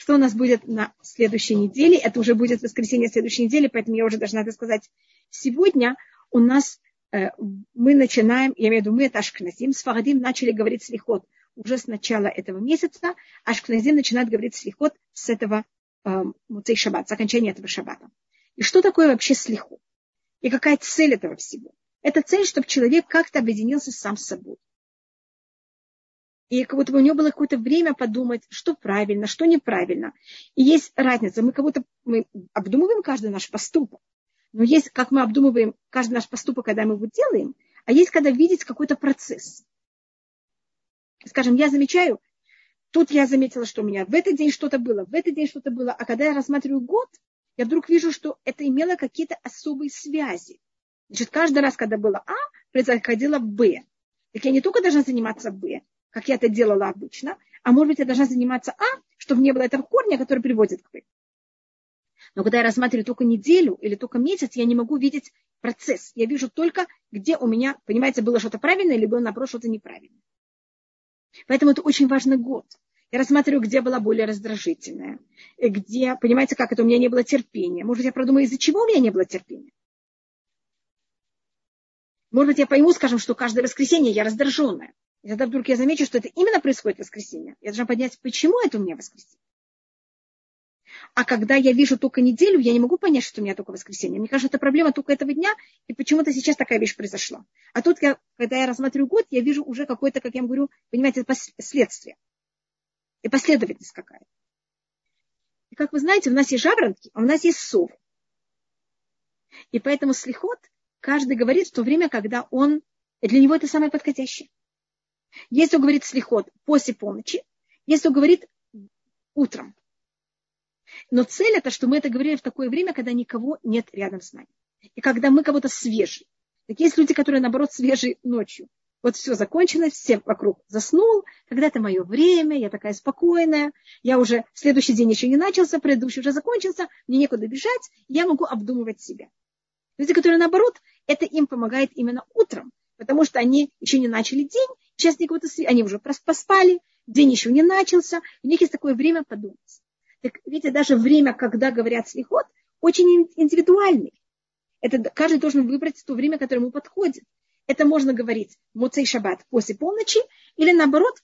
что у нас будет на следующей неделе. Это уже будет воскресенье следующей недели, поэтому я уже должна это сказать. Сегодня у нас э, мы начинаем, я имею в виду, мы это Ашкназим, с Фарадим начали говорить слихот уже с начала этого месяца, Ашкназим начинает говорить слихот с этого э, Муцей Шаббат, с окончания этого Шаббата. И что такое вообще слихот? И какая цель этого всего? Это цель, чтобы человек как-то объединился сам с собой. И как будто бы у него было какое-то время подумать, что правильно, что неправильно. И есть разница. Мы как будто мы обдумываем каждый наш поступок. Но есть, как мы обдумываем каждый наш поступок, когда мы его делаем, а есть, когда видеть какой-то процесс. Скажем, я замечаю, тут я заметила, что у меня в этот день что-то было, в этот день что-то было, а когда я рассматриваю год, я вдруг вижу, что это имело какие-то особые связи. Значит, каждый раз, когда было А, происходило Б. Так я не только должна заниматься Б, как я это делала обычно, а может быть, я должна заниматься А, чтобы не было этого корня, который приводит к Б. Но когда я рассматриваю только неделю или только месяц, я не могу видеть процесс. Я вижу только, где у меня, понимаете, было что-то правильное, либо наоборот что-то неправильное. Поэтому это очень важный год. Я рассматриваю, где была более раздражительная, где, понимаете, как это, у меня не было терпения. Может, я продумаю, из-за чего у меня не было терпения. Может быть, я пойму, скажем, что каждое воскресенье я раздраженная. И тогда вдруг я замечу, что это именно происходит в воскресенье. Я должна понять, почему это у меня воскресенье. А когда я вижу только неделю, я не могу понять, что у меня только воскресенье. Мне кажется, это проблема только этого дня, и почему-то сейчас такая вещь произошла. А тут, я, когда я рассматриваю год, я вижу уже какое-то, как я вам говорю, понимаете, последствие. И последовательность какая-то. И как вы знаете, у нас есть жаворонки, а у нас есть совы. И поэтому слихот каждый говорит в то время, когда он, для него это самое подходящее. Если он говорит слихот после полночи, если он говорит утром. Но цель это, что мы это говорили в такое время, когда никого нет рядом с нами. И когда мы кого-то свежие. Так есть люди, которые, наоборот, свежие ночью. Вот все закончено, все вокруг заснул, когда-то мое время, я такая спокойная, я уже, следующий день еще не начался, предыдущий уже закончился, мне некуда бежать, я могу обдумывать себя. Люди, которые наоборот, это им помогает именно утром, потому что они еще не начали день, сейчас никого-то, они уже поспали, день еще не начался, у них есть такое время подумать. Так видите, даже время, когда говорят слихот, очень индивидуальный. Это каждый должен выбрать то время, которое ему подходит. Это можно говорить Муцей Шаббат после полночи или наоборот,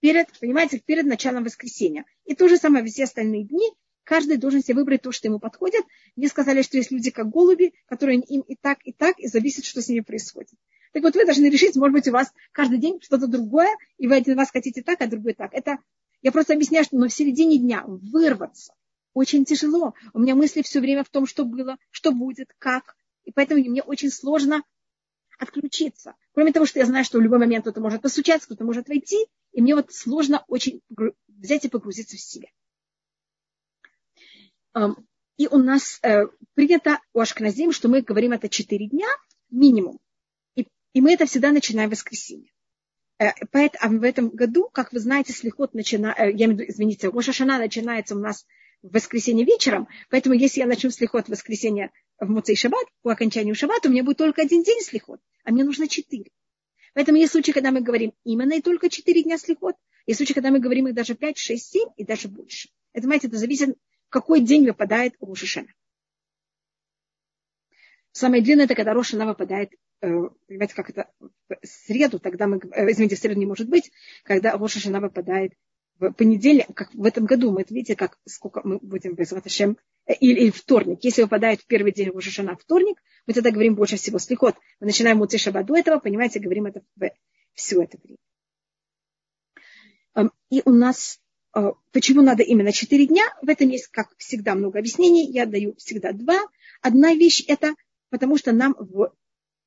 перед, понимаете, перед началом воскресенья. И то же самое все остальные дни. Каждый должен себе выбрать то, что ему подходит. Мне сказали, что есть люди, как голуби, которые им и так, и так, и зависит, что с ними происходит. Так вот, вы должны решить, может быть, у вас каждый день что-то другое, и вы один раз хотите так, а другой так. Это я просто объясняю, что но в середине дня вырваться очень тяжело. У меня мысли все время в том, что было, что будет, как. И поэтому мне очень сложно отключиться. Кроме того, что я знаю, что в любой момент кто-то может постучаться, кто-то может войти, и мне вот сложно очень взять и погрузиться в себя. И у нас э, принято у Ашкназим, что мы говорим это 4 дня минимум. И, мы это всегда начинаем в воскресенье. Э, поэтому в этом году, как вы знаете, слихот начинается, э, я имею в виду, извините, Рошашана начинается у нас в воскресенье вечером, поэтому если я начну слихот в воскресенье в Муцей Шаббат, по окончанию Шаббата, у меня будет только один день слихот, а мне нужно четыре. Поэтому есть случаи, когда мы говорим именно и только четыре дня слихот, есть случаи, когда мы говорим их даже пять, шесть, семь и даже больше. Это, понимаете, это зависит, в какой день выпадает Рошашана. Самое длинное, это когда Рошана выпадает понимаете, как это, в среду, тогда мы, э, извините, в среду не может быть, когда Роша Шана выпадает в понедельник, как в этом году, мы это видите, как сколько мы будем без Раташем, э, или, или вторник. Если выпадает в первый день Роша Шана вторник, мы тогда говорим больше всего слихот. Мы начинаем Муцей Шаба до этого, понимаете, говорим это в все это время. Эм, и у нас, почему надо именно 4 дня, в этом есть, как всегда, много объяснений, я даю всегда два. Одна вещь это, потому что нам в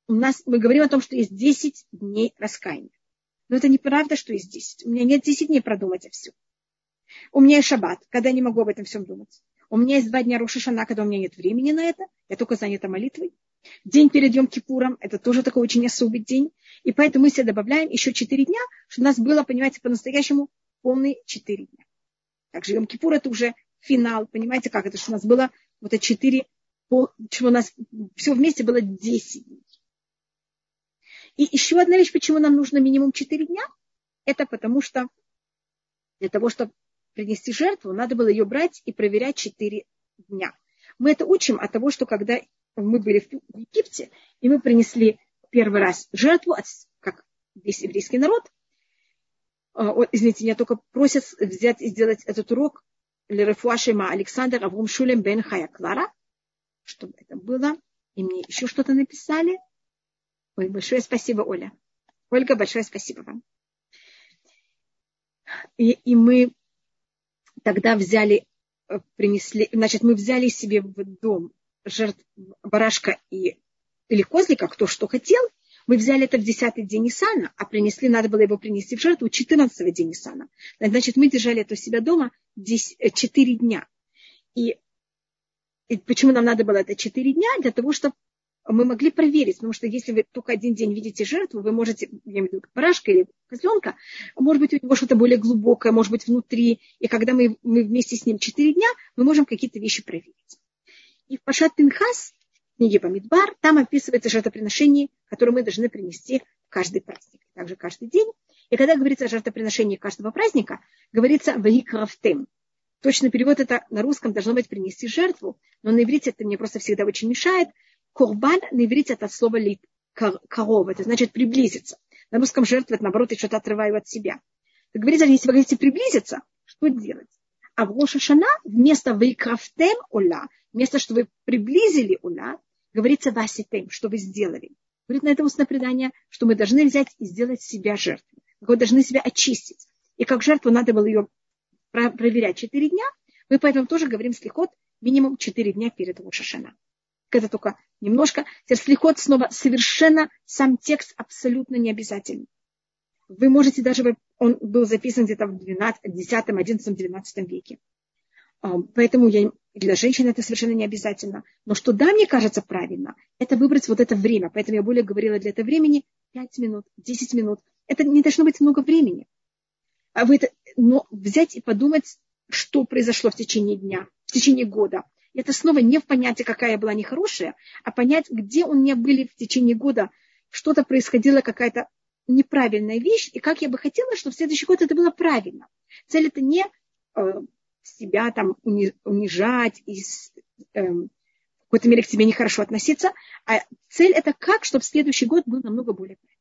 у нас, мы говорим о том, что есть 10 дней раскаяния. Но это неправда, что есть 10. У меня нет 10 дней продумать все. У меня есть шаббат, когда я не могу об этом всем думать. У меня есть два дня Рошишана, когда у меня нет времени на это. Я только занята молитвой. День перед Йом Кипуром, это тоже такой очень особый день. И поэтому мы себе добавляем еще 4 дня, чтобы у нас было, понимаете, по-настоящему полные 4 дня. Также Йом Кипур это уже финал, понимаете, как это, что у нас было вот это 4, что у нас все вместе было 10 дней. И еще одна вещь, почему нам нужно минимум 4 дня, это потому что для того, чтобы принести жертву, надо было ее брать и проверять 4 дня. Мы это учим от того, что когда мы были в Египте, и мы принесли первый раз жертву, как весь еврейский народ, а, извините, меня только просят взять и сделать этот урок Лерефуашима Александр Аврум Шулем Бен Хая Клара, чтобы это было. И мне еще что-то написали. Ой, большое спасибо, Оля. Ольга, большое спасибо вам. И, и мы тогда взяли, э, принесли, значит, мы взяли себе в дом жертв барашка и, или козлика, кто что хотел. Мы взяли это в десятый день Исана, а принесли, надо было его принести в жертву 14 день Исана. Значит, мы держали это у себя дома 4 э, дня. И, и почему нам надо было это 4 дня? Для того, чтобы мы могли проверить, потому что если вы только один день видите жертву, вы можете, я имею в виду барашка или козленка, может быть, у него что-то более глубокое, может быть, внутри, и когда мы, мы вместе с ним четыре дня, мы можем какие-то вещи проверить. И в Пашат Пинхас, книге Бамидбар, там описывается жертвоприношение, которое мы должны принести каждый праздник, также каждый день. И когда говорится о жертвоприношении каждого праздника, говорится «ваикрафтем». Точно перевод это на русском должно быть «принести жертву», но на иврите это мне просто всегда очень мешает – Курбан на иврите это слово лит, корова, это значит приблизиться. На русском жертва, это наоборот, я что-то отрываю от себя. Как говорится, если вы хотите приблизиться, что делать? А в Рошашана вместо вейкрафтем ула, вместо что вы приблизили ула, говорится васитем, что вы сделали. Говорит на это устное предание, что мы должны взять и сделать себя жертвой. Мы должны себя очистить. И как жертву надо было ее проверять 4 дня, мы поэтому тоже говорим слихот минимум 4 дня перед Рошашана это только немножко. Терслихот снова совершенно сам текст абсолютно не обязательный. Вы можете даже, он был записан где-то в 12, 10, 11, 12 веке. А, поэтому я, для женщин это совершенно не обязательно. Но что да, мне кажется правильно, это выбрать вот это время. Поэтому я более говорила для этого времени 5 минут, 10 минут. Это не должно быть много времени. А вы это, но взять и подумать, что произошло в течение дня, в течение года это снова не в понятии, какая была нехорошая, а понять, где у меня были в течение года, что-то происходило, какая-то неправильная вещь, и как я бы хотела, чтобы в следующий год это было правильно. Цель это не э, себя там унижать и э, в какой-то мере к тебе нехорошо относиться, а цель это как, чтобы следующий год был намного более правильным.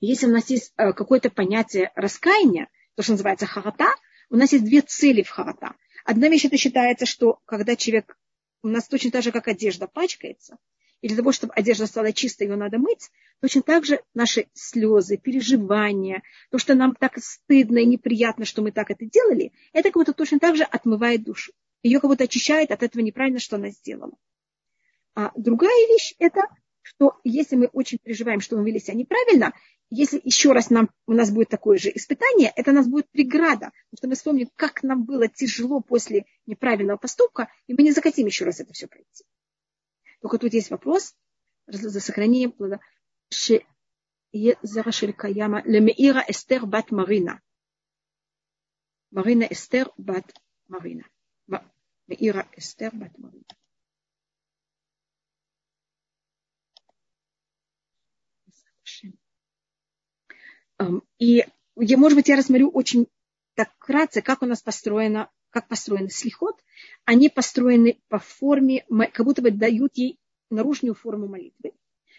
Если у нас есть э, какое-то понятие раскаяния, то, что называется харата, у нас есть две цели в харата. Одна вещь это считается, что когда человек, у нас точно так же, как одежда пачкается, и для того, чтобы одежда стала чистой, ее надо мыть, точно так же наши слезы, переживания, то, что нам так стыдно и неприятно, что мы так это делали, это как будто точно так же отмывает душу. Ее как будто очищает от этого неправильно, что она сделала. А другая вещь это, что если мы очень переживаем, что мы вели себя неправильно, если еще раз нам, у нас будет такое же испытание, это нас будет преграда, потому что мы вспомним, как нам было тяжело после неправильного поступка, и мы не захотим еще раз это все пройти. Только тут есть вопрос за сохранение плода. Лемеира Эстер бат Марина. Марина Эстер бат Марина. Меира Эстер бат Марина. И, я, может быть, я рассмотрю очень так вкратце, как у нас построено, как построен слихот. Они построены по форме, как будто бы дают ей наружную форму молитвы.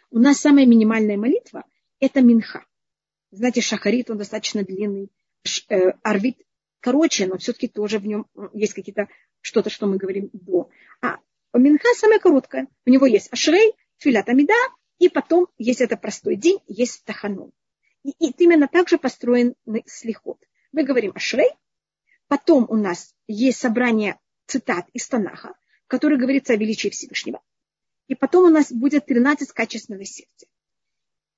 У нас самая минимальная молитва – это минха. Знаете, шахарит, он достаточно длинный. Э, арвит короче, но все-таки тоже в нем есть какие-то что-то, что мы говорим до. А минха самая короткая. У него есть ашрей, филат амида, и потом есть это простой день, есть таханун. И, и именно так же построен слихот. Мы говорим о Шрей, потом у нас есть собрание цитат из Танаха, в которых говорится о величии Всевышнего. И потом у нас будет 13 качественного сердца.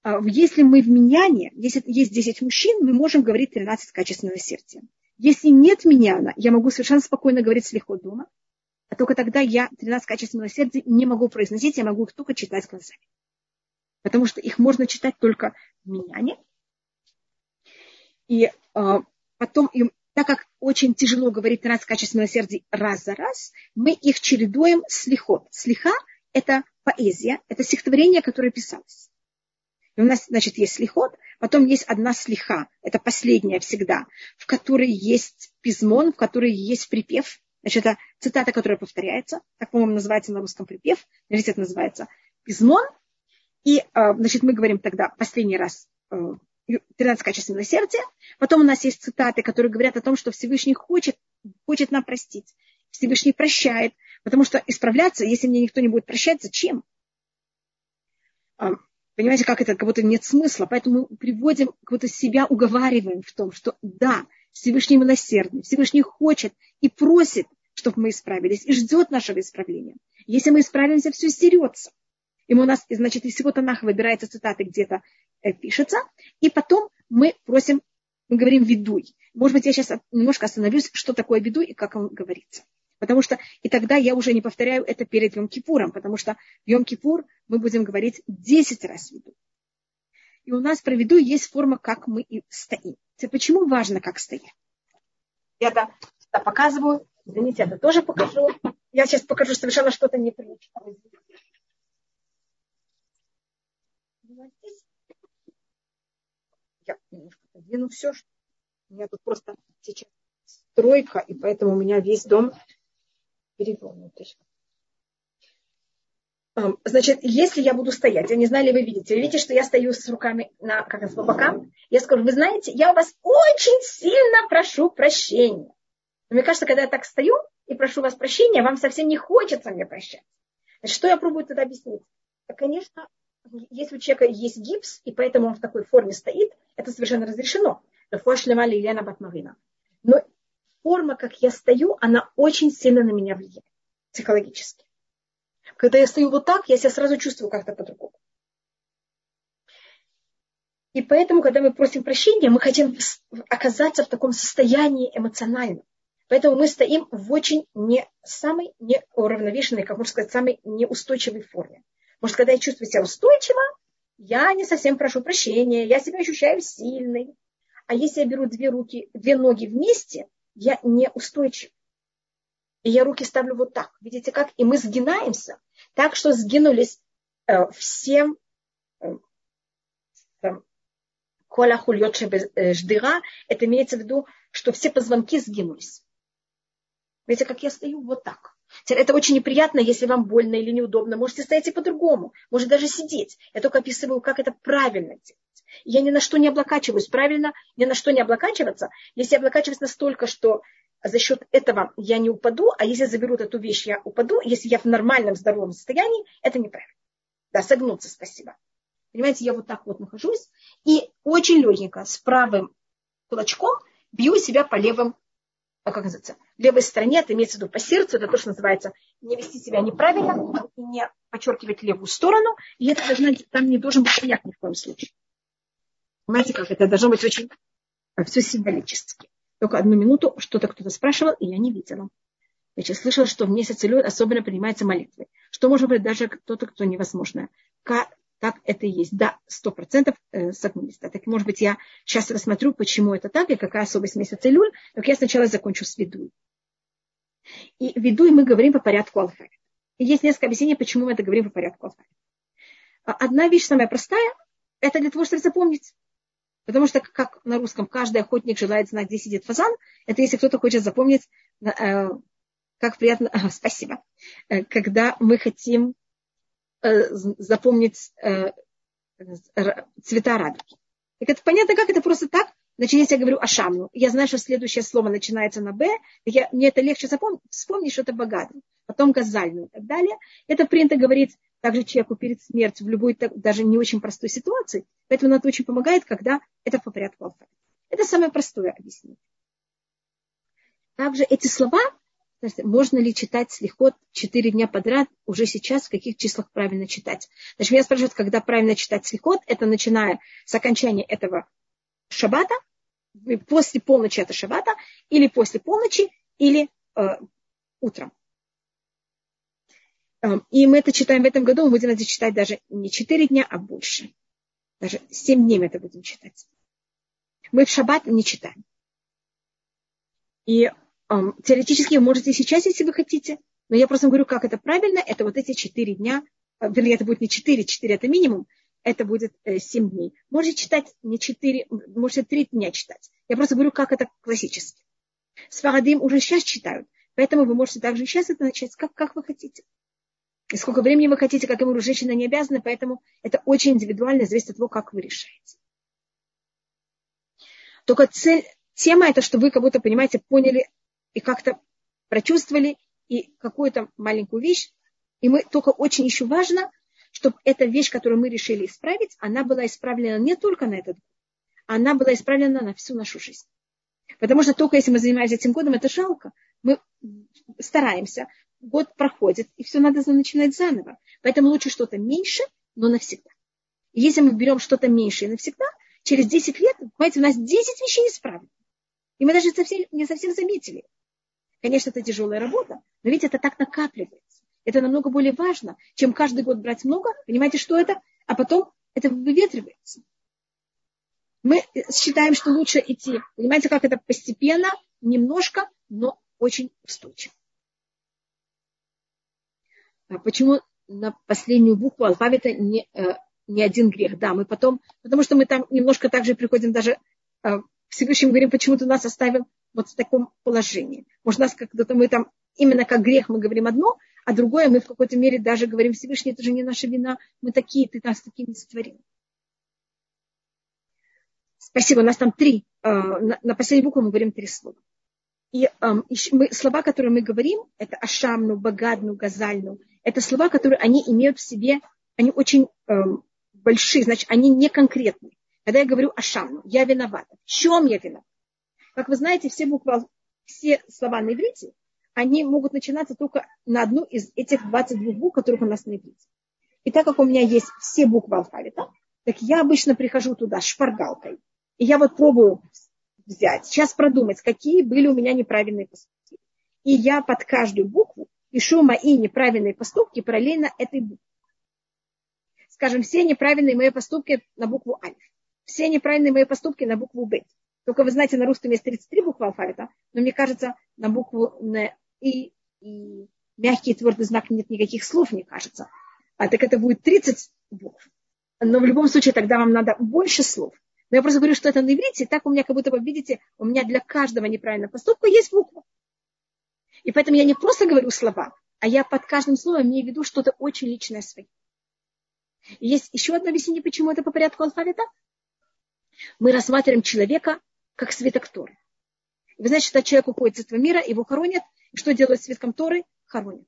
А, если мы в миньяне, если есть 10 мужчин, мы можем говорить 13 качественного сердца. Если нет миньяна, я могу совершенно спокойно говорить слихот дома, а только тогда я 13 качественного сердца не могу произносить, я могу их только читать глазами. Потому что их можно читать только в миньяне, и э, потом им, так как очень тяжело говорить 13 качеств милосердия раз за раз, мы их чередуем с лихот. Слиха – это поэзия, это стихотворение, которое писалось. И у нас, значит, есть слихот, потом есть одна слиха, это последняя всегда, в которой есть пизмон, в которой есть припев. Значит, это цитата, которая повторяется, так, по-моему, называется на русском припев, на это называется пизмон. И, а, значит, мы говорим тогда последний раз 13 э, качеств милосердия. Потом у нас есть цитаты, которые говорят о том, что Всевышний хочет, хочет нам простить. Всевышний прощает, потому что исправляться, если мне никто не будет прощать, зачем? А, понимаете, как это, как будто нет смысла. Поэтому мы приводим, как будто себя уговариваем в том, что да, Всевышний милосердный, Всевышний хочет и просит, чтобы мы исправились, и ждет нашего исправления. Если мы исправимся, все стерется. И у нас, значит, из всего Танаха выбирается цитаты где-то э, пишется, и потом мы просим, мы говорим «ведуй». Может быть, я сейчас немножко остановлюсь, что такое «ведуй» и как он говорится. Потому что и тогда я уже не повторяю это перед Йом-Кипуром, потому что в Йом-Кипур мы будем говорить 10 раз «ведуй». И у нас про «ведуй» есть форма, как мы и стоим. Почему важно, как стоим? Я это показываю. Извините, это тоже покажу. Я сейчас покажу совершенно что-то неприличное. Я немножко подвину все. У меня тут просто сейчас стройка, и поэтому у меня весь дом перевернутый. Значит, если я буду стоять, я не знаю, ли вы видите, вы видите, что я стою с руками на, как это, по бокам, я скажу, вы знаете, я у вас очень сильно прошу прощения. Но мне кажется, когда я так стою и прошу вас прощения, вам совсем не хочется мне прощать. Значит, что я пробую тогда объяснить? Да, конечно, если у человека есть гипс, и поэтому он в такой форме стоит, это совершенно разрешено. Но форма, как я стою, она очень сильно на меня влияет психологически. Когда я стою вот так, я себя сразу чувствую как-то по-другому. И поэтому, когда мы просим прощения, мы хотим оказаться в таком состоянии эмоциональном. Поэтому мы стоим в очень не самой неуравновешенной, как можно сказать, самой неустойчивой форме. Может, когда я чувствую себя устойчиво, я не совсем прошу прощения, я себя ощущаю сильной. А если я беру две руки, две ноги вместе, я не устойчив. И я руки ставлю вот так. Видите как? И мы сгинаемся. Так что сгинулись э, всем э, хульот э, ждыра. Это имеется в виду, что все позвонки сгинулись. Видите, как я стою вот так. Это очень неприятно, если вам больно или неудобно. Можете стоять и по-другому. Может даже сидеть. Я только описываю, как это правильно делать. Я ни на что не облокачиваюсь. Правильно ни на что не облокачиваться. Если облокачиваться настолько, что за счет этого я не упаду, а если заберут эту вещь, я упаду. Если я в нормальном здоровом состоянии, это неправильно. Да, согнуться, спасибо. Понимаете, я вот так вот нахожусь и очень легенько с правым кулачком бью себя по левым как называется, левой стороне, это имеется в виду по сердцу, это то, что называется не вести себя неправильно, не подчеркивать левую сторону, и это должно, там не должен быть коньяк ни в коем случае. Понимаете, как это должно быть очень э, все символически. Только одну минуту что-то кто-то спрашивал, и я не видела. Я сейчас слышала, что в месяц Илюль особенно принимаются молитвы. Что может быть даже кто-то, кто невозможно так это и есть. Да, сто процентов э, согнулись. Да. Так, может быть, я сейчас рассмотрю, почему это так и какая особость месяца Илюль. Так я сначала закончу с Ведуй. И Ведуй мы говорим по порядку алфавита. И есть несколько объяснений, почему мы это говорим по порядку алфавита. А одна вещь самая простая, это для того, чтобы запомнить. Потому что, как на русском, каждый охотник желает знать, где сидит фазан, это если кто-то хочет запомнить, э, как приятно, спасибо, э, когда мы хотим запомнить э, цвета радуги. Так это понятно, как это просто так. Значит, если я говорю Ашамну, я знаю, что следующее слово начинается на Б, я, мне это легче запомнить, вспомнить, что это Багаду, потом Газальну и так далее. Это принято говорить также человеку перед смертью в любой, даже не очень простой ситуации. Поэтому это очень помогает, когда это по порядку алфавита. Это самое простое объяснение. Также эти слова можно ли читать слихот четыре дня подряд уже сейчас, в каких числах правильно читать. Значит, меня спрашивают, когда правильно читать слихот, это начиная с окончания этого шабата, после полночи это шабата, или после полночи, или э, утром. Эм, и мы это читаем в этом году, мы будем это читать даже не четыре дня, а больше. Даже семь дней мы это будем читать. Мы в шаббат не читаем. И Теоретически можете сейчас, если вы хотите, но я просто говорю, как это правильно. Это вот эти четыре дня, э, вернее, это будет не четыре, четыре это минимум. это будет э, 7 дней. Можете читать не 4, можете 3 дня читать. Я просто говорю, как это классически. С Фарадим уже сейчас читают, поэтому вы можете также сейчас это начать, как, как вы хотите. И сколько времени вы хотите, как говорю, женщина не обязана, поэтому это очень индивидуально, зависит от того, как вы решаете. Только цель, тема это, что вы как будто, понимаете, поняли и как-то прочувствовали и какую-то маленькую вещь. И мы только очень еще важно, чтобы эта вещь, которую мы решили исправить, она была исправлена не только на этот год, она была исправлена на всю нашу жизнь. Потому что только если мы занимаемся этим годом, это жалко. Мы стараемся, год проходит, и все надо начинать заново. Поэтому лучше что-то меньше, но навсегда. И если мы берем что-то меньше и навсегда, через 10 лет, понимаете, у нас 10 вещей исправлены. И мы даже совсем, не совсем заметили. Конечно, это тяжелая работа, но ведь это так накапливается. Это намного более важно, чем каждый год брать много. Понимаете, что это? А потом это выветривается. Мы считаем, что лучше идти. Понимаете, как это постепенно, немножко, но очень устойчиво. А почему на последнюю букву алфавита не, э, не один грех? Да, мы потом, потому что мы там немножко также приходим даже э, Всевышним говорим, почему ты нас оставил вот в таком положении. Может, нас как-то мы там именно как грех мы говорим одно, а другое мы в какой-то мере даже говорим Всевышний, это же не наша вина, мы такие, ты нас такими сотворил. Спасибо, у нас там три, э, на, последнюю букву мы говорим три слова. И, эм, мы, слова, которые мы говорим, это ашамну, багадну, газальну, это слова, которые они имеют в себе, они очень эм, большие, значит, они не конкретные. Когда я говорю ашамну, я виновата. В чем я виновата? Как вы знаете, все буквы, все слова на иврите, они могут начинаться только на одну из этих 22 букв, которых у нас на иврите. И так как у меня есть все буквы алфавита, так я обычно прихожу туда шпаргалкой. И я вот пробую взять, сейчас продумать, какие были у меня неправильные поступки. И я под каждую букву пишу мои неправильные поступки параллельно этой букве. Скажем, все неправильные мои поступки на букву Алиф. Все неправильные мои поступки на букву Б. Только вы знаете, на русском есть 33 буквы алфавита, но мне кажется, на букву Н и, и мягкий твердый знак нет никаких слов, мне кажется. А так это будет 30 букв. Но в любом случае тогда вам надо больше слов. Но я просто говорю, что это на иврите, так у меня как будто вы видите, у меня для каждого неправильного поступка есть буква. И поэтому я не просто говорю слова, а я под каждым словом имею в виду что-то очень личное свое. И есть еще одно объяснение, почему это по порядку алфавита. Мы рассматриваем человека как свиток Торы. Вы знаете, что человек уходит из этого мира, его хоронят. И что делают с свитком Торы? Хоронят.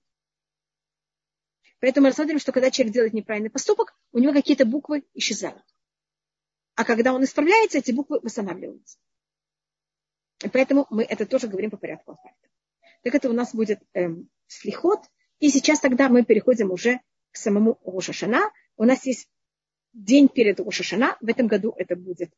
Поэтому мы рассматриваем, что когда человек делает неправильный поступок, у него какие-то буквы исчезают. А когда он исправляется, эти буквы восстанавливаются. И поэтому мы это тоже говорим по порядку алфавита. Так это у нас будет эм, слихот. И сейчас тогда мы переходим уже к самому Рошашана. У нас есть день перед Рошашана. В этом году это будет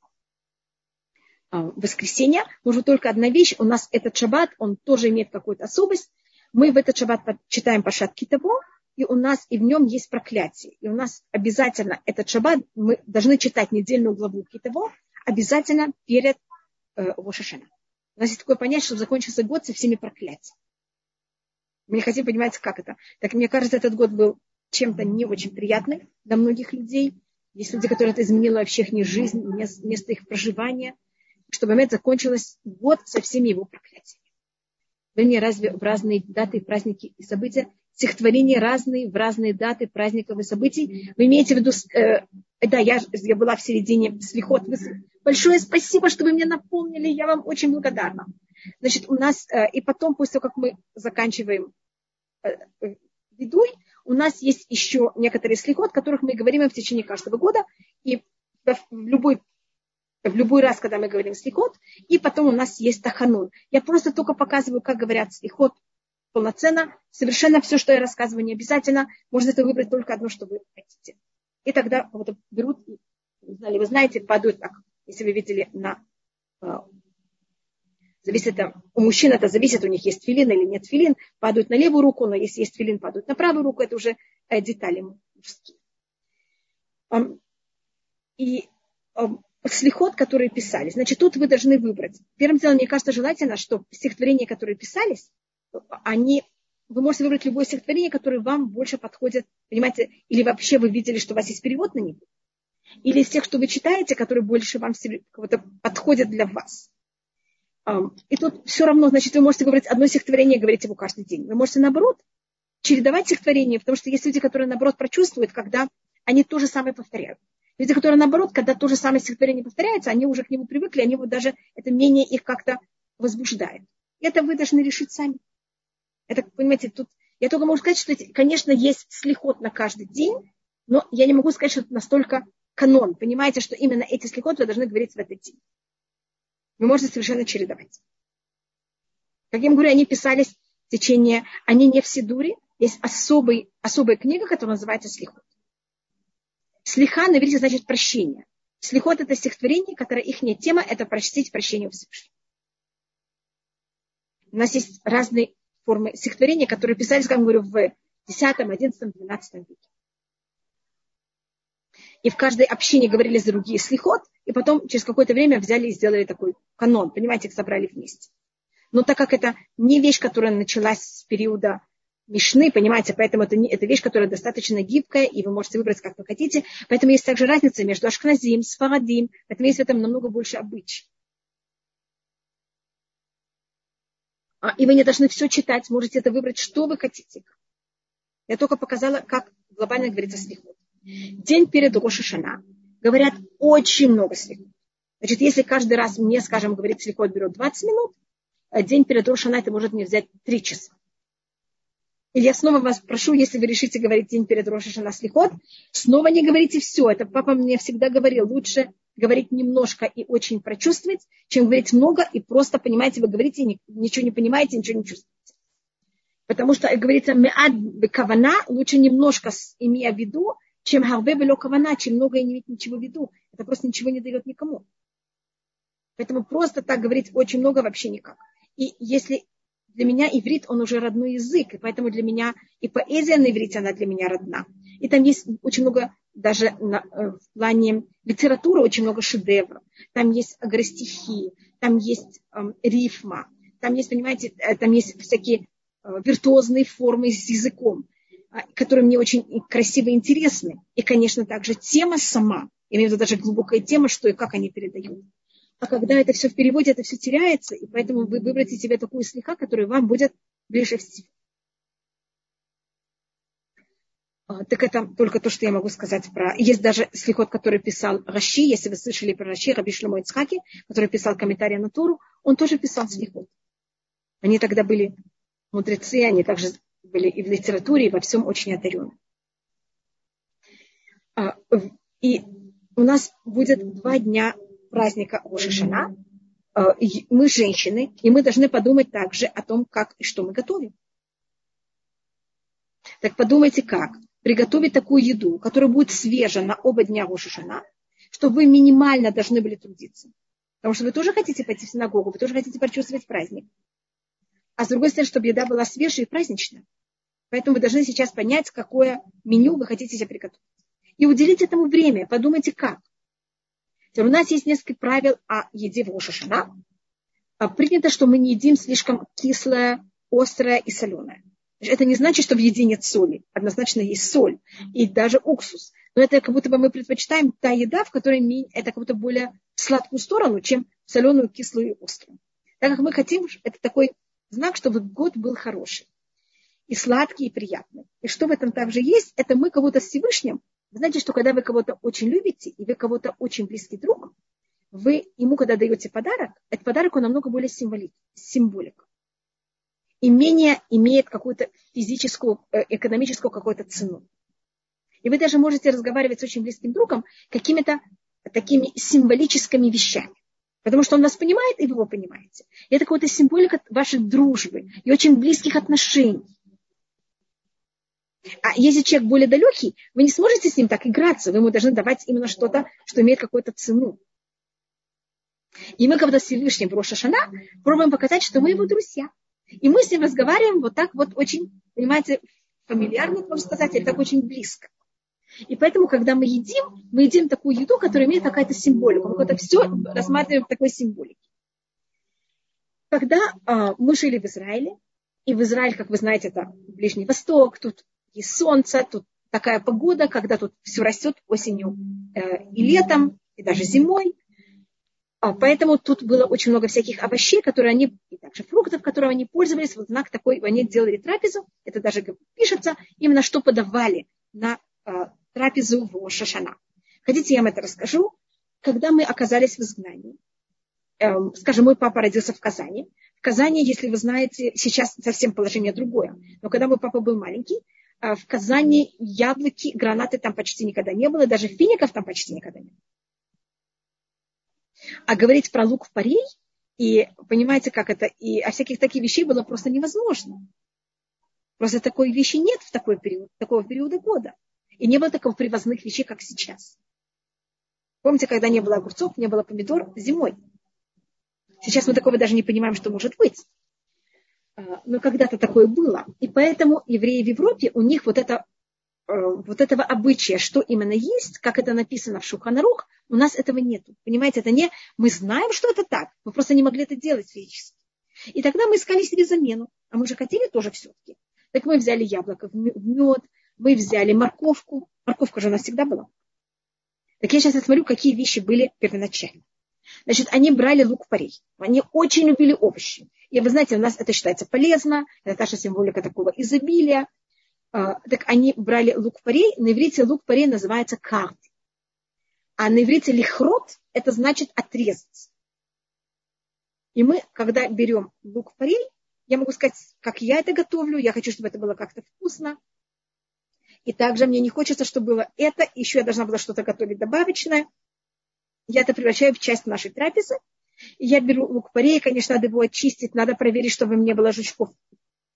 э, воскресенье. Может только одна вещь. У нас этот шаббат, он тоже имеет какую-то особость. Мы в этот шаббат читаем Пашат Китаво, и у нас и в нем есть проклятие. И у нас обязательно этот шаббат, мы должны читать недельную главу Китаво, обязательно перед э, Рошашана. У нас есть такое понятие, что закончился год со всеми проклятиями. Мы не хотим понимать, как это. Так мне кажется, этот год был чем-то не очень приятным для многих людей. Есть люди, которые это изменило вообще их жизнь, место их проживания. Чтобы момент закончилось год со всеми его проклятиями. Вернее, разве в разные даты, праздники и события стихотворения разные, в разные даты праздников и событий. Вы имеете в виду, э, да, я, я была в середине слихот. Большое спасибо, что вы мне напомнили, я вам очень благодарна. Значит, у нас, э, и потом, после того, как мы заканчиваем э, ведуй, у нас есть еще некоторые слихот, о которых мы говорим в течение каждого года. И в любой в любой раз, когда мы говорим слихот, и потом у нас есть таханун. Я просто только показываю, как говорят слихот полноценно. Совершенно все, что я рассказываю, не обязательно. Можно это выбрать только одно, что вы хотите. И тогда вот берут, знали, вы знаете, падают так, если вы видели на а, зависит у мужчин это зависит, у них есть филин или нет филин, падают на левую руку, но если есть филин, падают на правую руку, это уже э, детали мужские. И слихот, которые писались. Значит, тут вы должны выбрать. Первым делом, мне кажется, желательно, что стихотворения, которые писались, они, вы можете выбрать любое стихотворение, которое вам больше подходит, понимаете, или вообще вы видели, что у вас есть перевод на него. или из тех, что вы читаете, которые больше вам подходят для вас. И тут все равно, значит, вы можете выбрать одно стихотворение и говорить его каждый день. Вы можете, наоборот, чередовать стихотворения, потому что есть люди, которые, наоборот, прочувствуют, когда они то же самое повторяют. Люди, которые, наоборот, когда то же самое стихотворение повторяется, они уже к нему привыкли, они вот даже, это менее их как-то возбуждает. Это вы должны решить сами. Это, понимаете, тут я только могу сказать, что, конечно, есть слихот на каждый день, но я не могу сказать, что это настолько канон. Понимаете, что именно эти слихот вы должны говорить в этот день. Вы можете совершенно чередовать. Как я говорю, они писались в течение, они не в Сидуре, есть особый, особая книга, которая называется Слихот. Слиха на иврите значит прощение. Слихот это стихотворение, которое их тема, это простить прощение Всевышнего. У нас есть разные формы стихотворения, которые писались, как я говорю, в 10, 11, 12 веке. И в каждой общине говорили за другие слихот, и потом через какое-то время взяли и сделали такой канон, понимаете, их собрали вместе. Но так как это не вещь, которая началась с периода Мишны, понимаете, поэтому это, не, это вещь, которая достаточно гибкая, и вы можете выбрать, как вы хотите. Поэтому есть также разница между Ашкназим, Сфарадим, поэтому есть в этом намного больше обычай. А, и вы не должны все читать, можете это выбрать, что вы хотите. Я только показала, как глобально говорится слихот. День перед Рошишана говорят очень много слихот. Значит, если каждый раз мне, скажем, говорит слихот берет 20 минут, а день перед Рошишана это может мне взять 3 часа. И я снова вас прошу, если вы решите говорить день перед Рошишана слихот, снова не говорите все. Это папа мне всегда говорил, лучше говорить немножко и очень прочувствовать, чем говорить много и просто, понимаете, вы говорите, ничего не понимаете, ничего не чувствуете. Потому что, говорится, меад кавана, лучше немножко имея в виду, чем харбе кавана, чем много и не иметь ничего в виду. Это просто ничего не дает никому. Поэтому просто так говорить очень много вообще никак. И если для меня иврит, он уже родной язык, и поэтому для меня и поэзия на иврите, она для меня родна. И там есть очень много даже на, э, в плане литературы очень много шедевров. Там есть агростихи, там есть эм, рифма, там есть, понимаете, э, там есть всякие э, виртуозные формы с языком, э, которые мне очень красиво интересны. И, конечно, также тема сама, имею в виду даже глубокая тема, что и как они передают. А когда это все в переводе, это все теряется, и поэтому вы выберете себе такую слегка, которая вам будет ближе всего. А, так это только то, что я могу сказать про... Есть даже слихот, который писал Раши, если вы слышали про Раши, Раби Шломо Ицхаки, который писал комментарий на Туру, он тоже писал слихот. Они тогда были мудрецы, они также были и в литературе, и во всем очень одарены. А, и у нас будет два дня праздника Ошишана. А, мы женщины, и мы должны подумать также о том, как и что мы готовим. Так подумайте как приготовить такую еду, которая будет свежа на оба дня Рошашана, чтобы вы минимально должны были трудиться. Потому что вы тоже хотите пойти в синагогу, вы тоже хотите почувствовать праздник. А с другой стороны, чтобы еда была свежая и праздничная. Поэтому вы должны сейчас понять, какое меню вы хотите себе приготовить. И уделить этому время. Подумайте, как. У нас есть несколько правил о еде в Рошашана. Принято, что мы не едим слишком кислое, острое и соленое. Это не значит, что в еде нет соли. Однозначно есть соль и даже уксус. Но это как будто бы мы предпочитаем та еда, в которой это как будто более в сладкую сторону, чем соленую, кислую и острую. Так как мы хотим, это такой знак, чтобы год был хороший. И сладкий, и приятный. И что в этом также есть, это мы кого-то с Всевышним. Вы знаете, что когда вы кого-то очень любите, и вы кого-то очень близкий друг, вы ему, когда даете подарок, этот подарок, он намного более символик, символик и менее имеет какую-то физическую, э, экономическую какую-то цену. И вы даже можете разговаривать с очень близким другом какими-то такими символическими вещами. Потому что он вас понимает, и вы его понимаете. И это какая-то символика вашей дружбы и очень близких отношений. А если человек более далекий, вы не сможете с ним так играться. Вы ему должны давать именно что-то, что имеет какую-то цену. И мы, когда Всевышний в Рошашана, пробуем показать, что мы его друзья. И мы с ним разговариваем вот так вот очень, понимаете, фамильярно, можно сказать, или так очень близко. И поэтому, когда мы едим, мы едим такую еду, которая имеет какая-то символику. Мы это все рассматриваем в такой символике. Когда э, мы жили в Израиле, и в Израиле, как вы знаете, это Ближний Восток, тут есть солнце, тут такая погода, когда тут все растет осенью э, и летом, и даже зимой. А, поэтому тут было очень много всяких овощей, которые они, и также фруктов, которыми они пользовались. Вот знак такой, они делали трапезу, это даже пишется, именно что подавали на а, трапезу в Шашана. Хотите, я вам это расскажу? Когда мы оказались в изгнании, эм, скажем, мой папа родился в Казани. В Казани, если вы знаете, сейчас совсем положение другое. Но когда мой папа был маленький, в Казани яблоки, гранаты там почти никогда не было, даже фиников там почти никогда не было. А говорить про лук в парей, и понимаете, как это, и о всяких таких вещей было просто невозможно. Просто такой вещи нет в такой период, такого периода года. И не было такого привозных вещей, как сейчас. Помните, когда не было огурцов, не было помидор зимой. Сейчас мы такого даже не понимаем, что может быть. А, но когда-то такое было. И поэтому евреи в Европе, у них вот это Э, вот этого обычая, что именно есть, как это написано в Шуханарух, у нас этого нет. Понимаете, это не мы знаем, что это так, мы просто не могли это делать физически. И тогда мы искали себе замену, а мы же хотели тоже все-таки. Так мы взяли яблоко в мед, мы взяли морковку. Морковка же у нас всегда была. Так я сейчас смотрю, какие вещи были первоначально. Значит, они брали лук-порей. Они очень любили овощи. И вы знаете, у нас это считается полезно, это наша символика такого изобилия. А, так они брали лук-парей, на иврите лук-парей называется карт. А на иврите лихрот это значит отрезать. И мы, когда берем лук-парей, я могу сказать, как я это готовлю, я хочу, чтобы это было как-то вкусно. И также мне не хочется, чтобы было это, еще я должна была что-то готовить добавочное. Я это превращаю в часть нашей трапезы. И я беру лук-порей, конечно, надо его очистить, надо проверить, чтобы не было жучков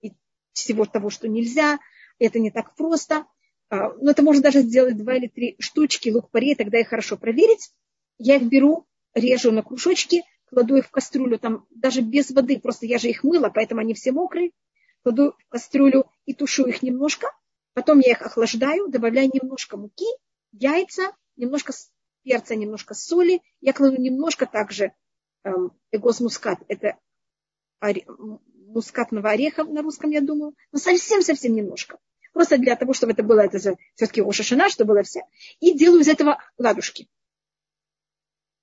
и всего того, что нельзя это не так просто. А, но это можно даже сделать два или три штучки лук-порей, тогда их хорошо проверить. Я их беру, режу на кружочки, кладу их в кастрюлю, там даже без воды, просто я же их мыла, поэтому они все мокрые. Кладу в кастрюлю и тушу их немножко. Потом я их охлаждаю, добавляю немножко муки, яйца, немножко перца, немножко соли. Я кладу немножко также эм, эгоз мускат, это мускатного ореха на русском, я думаю, но совсем-совсем немножко. Просто для того, чтобы это было, это все-таки Ошашина, чтобы было все. И делаю из этого ладушки.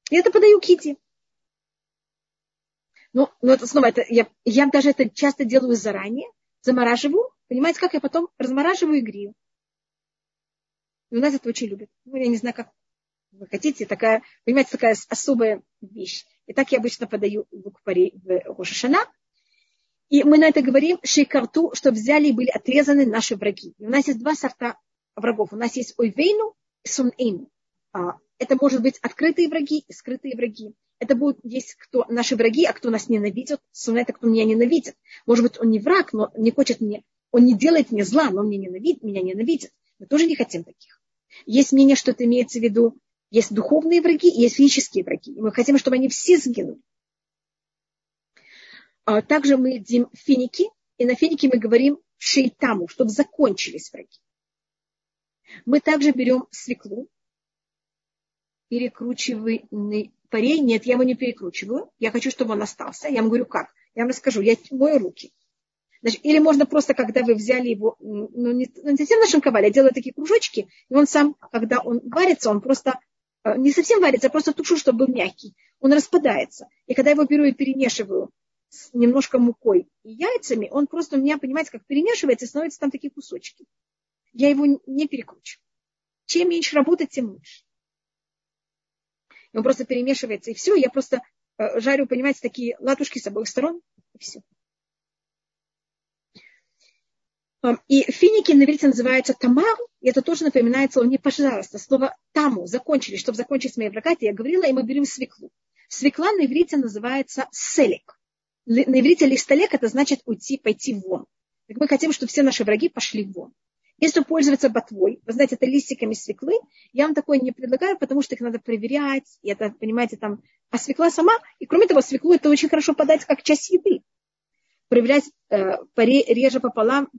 И это подаю Кити. Ну, ну это снова, это, я, я даже это часто делаю заранее, замораживаю. Понимаете, как я потом размораживаю и грею. И у нас это очень любят. Ну, я не знаю, как вы хотите, такая, понимаете, такая особая вещь. И так я обычно подаю лук парей в Рошашана. И мы на это говорим шейкарту, что взяли и были отрезаны наши враги. И у нас есть два сорта врагов. У нас есть ойвейну и сунэйну. А, это может быть открытые враги и скрытые враги. Это будут есть кто наши враги, а кто нас ненавидит. Сун это кто меня ненавидит. Может быть, он не враг, но не хочет мне, он не делает мне зла, но он меня ненавидит, меня ненавидит. Мы тоже не хотим таких. Есть мнение, что это имеется в виду, есть духовные враги, есть физические враги. И мы хотим, чтобы они все сгинули. А также мы едим финики, и на финики мы говорим шейтаму, чтобы закончились враги. Мы также берем свеклу, перекручиваемый парей. Нет, я его не перекручиваю. Я хочу, чтобы он остался. Я вам говорю, как? Я вам расскажу. Я мою руки. Значит, или можно просто, когда вы взяли его, ну не, ну, не совсем нашинковали, я делаю такие кружочки, и он сам, когда он варится, он просто не совсем варится, а просто тушу, чтобы был мягкий. Он распадается. И когда его беру и перемешиваю с немножко мукой и яйцами, он просто у меня, понимаете, как перемешивается, и становятся там такие кусочки. Я его не перекручу. Чем меньше работать, тем лучше. И он просто перемешивается, и все. Я просто э, жарю, понимаете, такие латушки с обоих сторон, и все. И финики на иврите называются тамар, и это тоже напоминает слово «не пожалуйста». Слово таму, закончили, чтобы закончить с моей врагами, я говорила, и мы берем свеклу. Свекла на иврите называется селик на иврите листолек это значит уйти, пойти вон. Так мы хотим, чтобы все наши враги пошли вон. Если пользоваться ботвой, вы знаете, это листиками свеклы, я вам такое не предлагаю, потому что их надо проверять, и это, понимаете, там, а свекла сама, и кроме того, свеклу это очень хорошо подать как часть еды. Проверять э, реже пополам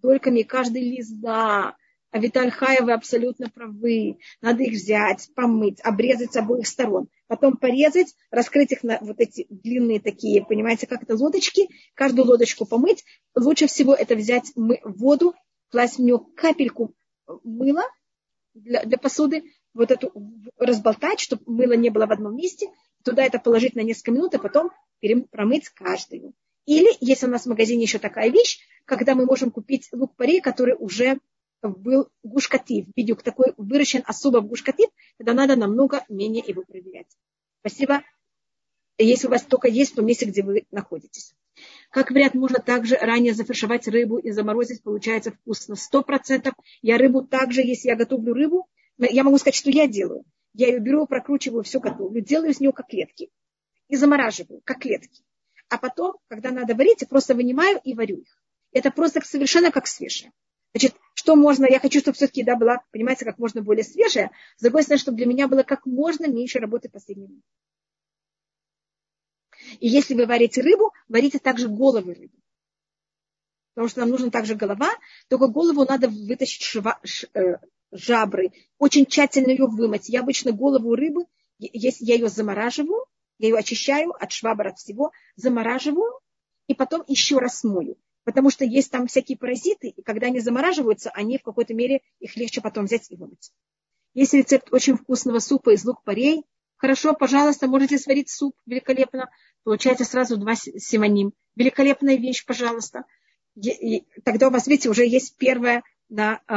дольками каждый лист, да, а Виталь Хая, вы абсолютно правы. Надо их взять, помыть, обрезать с обоих сторон. Потом порезать, раскрыть их на вот эти длинные такие, понимаете, как это лодочки. Каждую лодочку помыть. Лучше всего это взять воду, класть в нее капельку мыло для, для посуды, вот эту разболтать, чтобы мыло не было в одном месте, туда это положить на несколько минут, а потом промыть каждую. Или если у нас в магазине еще такая вещь, когда мы можем купить лук-порей, который уже был гушкатив, бедюк такой выращен особо в гушкатив, тогда надо намного менее его проверять. Спасибо. Если у вас только есть в том месте, где вы находитесь. Как вариант, можно также ранее зафаршировать рыбу и заморозить, получается вкусно. Сто процентов. Я рыбу также, если я готовлю рыбу, я могу сказать, что я делаю. Я ее беру, прокручиваю, все готовлю, делаю из нее котлетки и замораживаю, котлетки. А потом, когда надо варить, я просто вынимаю и варю их. Это просто совершенно как свежее. Значит, что можно, я хочу, чтобы все-таки еда была, понимаете, как можно более свежая. С другой стороны, чтобы для меня было как можно меньше работы последними. И если вы варите рыбу, варите также головы рыбы. Потому что нам нужна также голова, только голову надо вытащить шва, ш, э, жабры, очень тщательно ее вымыть. Я обычно голову рыбы, если я ее замораживаю, я ее очищаю от швабр, от всего, замораживаю и потом еще раз мою. Потому что есть там всякие паразиты, и когда они замораживаются, они в какой-то мере, их легче потом взять и вымыть. Есть рецепт очень вкусного супа из лук-порей. Хорошо, пожалуйста, можете сварить суп великолепно. Получается сразу два симоним. Великолепная вещь, пожалуйста. И тогда у вас, видите, уже есть первое на э,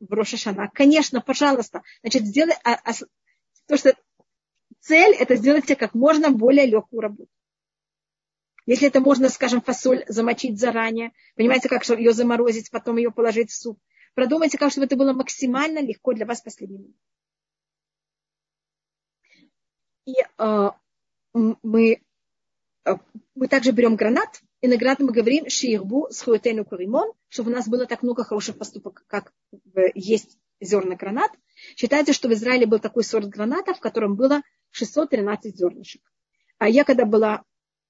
в Рошашана. Конечно, пожалуйста. Значит, сделай, а, а, то, что цель, это сделать себе как можно более легкую работу. Если это можно, скажем, фасоль замочить заранее, понимаете, как чтобы ее заморозить, потом ее положить в суп. Продумайте, как чтобы это было максимально легко для вас последним. И э, мы, э, мы также берем гранат, и на гранат мы говорим шиирбу с хуэтену куримон, чтобы у нас было так много хороших поступок, как есть зерна гранат. Считается, что в Израиле был такой сорт граната, в котором было 613 зернышек. А я когда была,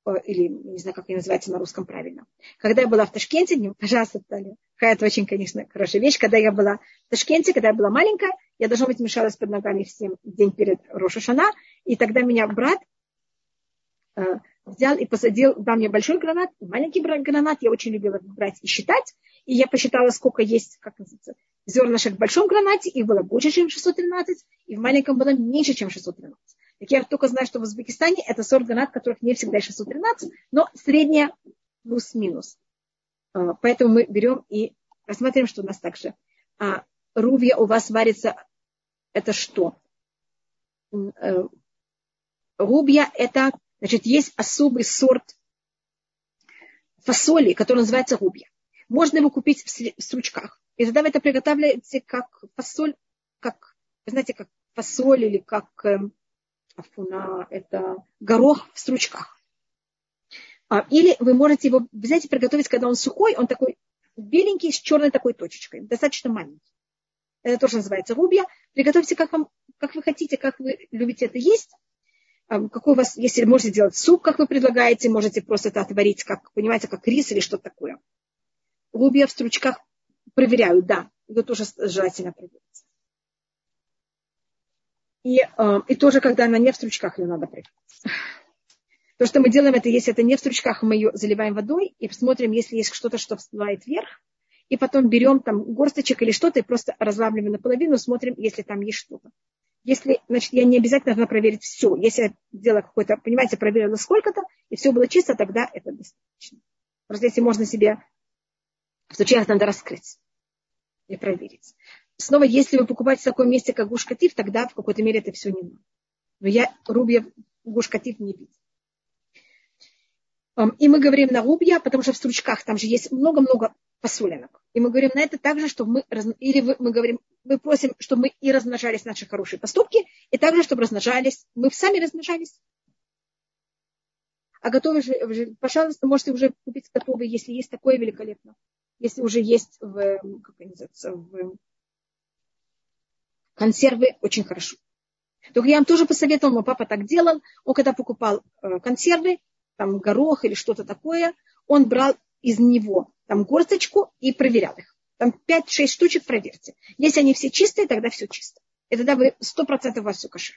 э, или не знаю, как это называется на русском правильно, когда я была в Ташкенте, не, пожалуйста, Таля, это очень, конечно, хорошая вещь, когда я была в Ташкенте, когда я была маленькая, я, должна быть, мешалась под ногами всем день перед Рошашана, и тогда меня брат э, взял и посадил, дал мне большой гранат, маленький гранат, я очень любила брать и считать, и я посчитала, сколько есть, как называется, зернышек в большом гранате, их было больше, чем 613, и в маленьком было меньше, чем 613. Так я только знаю, что в Узбекистане это сорт гранат, которых не всегда 613, но средняя плюс-минус. А, поэтому мы берем и рассмотрим, что у нас также. А рувья у вас варится, это что? Э, рубья это, значит, есть особый сорт фасоли, который называется рубья. Можно его купить в стручках. И тогда вы это приготавливаете как фасоль, как, знаете, как фасоль или как эм, афуна, это горох в стручках. А, или вы можете его взять и приготовить, когда он сухой, он такой беленький, с черной такой точечкой, достаточно маленький. Это тоже называется рубья. Приготовьте, как, вам, как вы хотите, как вы любите это есть. А, какой у вас, если можете делать суп, как вы предлагаете, можете просто это отварить, как, понимаете, как рис или что-то такое. Рубья в стручках проверяют, да, его тоже желательно проверить. И, э, и тоже, когда она не в стручках, ее надо проверить. То, что мы делаем, это если это не в стручках, мы ее заливаем водой и смотрим, если есть что-то, что всплывает вверх, и потом берем там горсточек или что-то и просто разламливаем наполовину, смотрим, если там есть что-то. Если, значит, я не обязательно должна проверить все. Если я делала какое-то, понимаете, проверила сколько-то, и все было чисто, тогда это достаточно. Просто если можно себе в случаях надо раскрыть и проверить снова, если вы покупаете в таком месте, как гушкатив, тогда в какой-то мере это все не надо. Но я рубья гушкатив не видел. И мы говорим на рубья, потому что в стручках там же есть много-много посоленок. И мы говорим на это также, что мы, или мы говорим, мы просим, чтобы мы и размножались наши хорошие поступки, и также, чтобы размножались, мы сами размножались. А готовы пожалуйста, можете уже купить готовые, если есть такое великолепно. Если уже есть в, как называется, в консервы очень хорошо. Только я вам тоже посоветовал, мой папа так делал, он когда покупал э, консервы, там горох или что-то такое, он брал из него там горсточку и проверял их. Там 5-6 штучек проверьте. Если они все чистые, тогда все чисто. И тогда вы 100% у вас все кашер.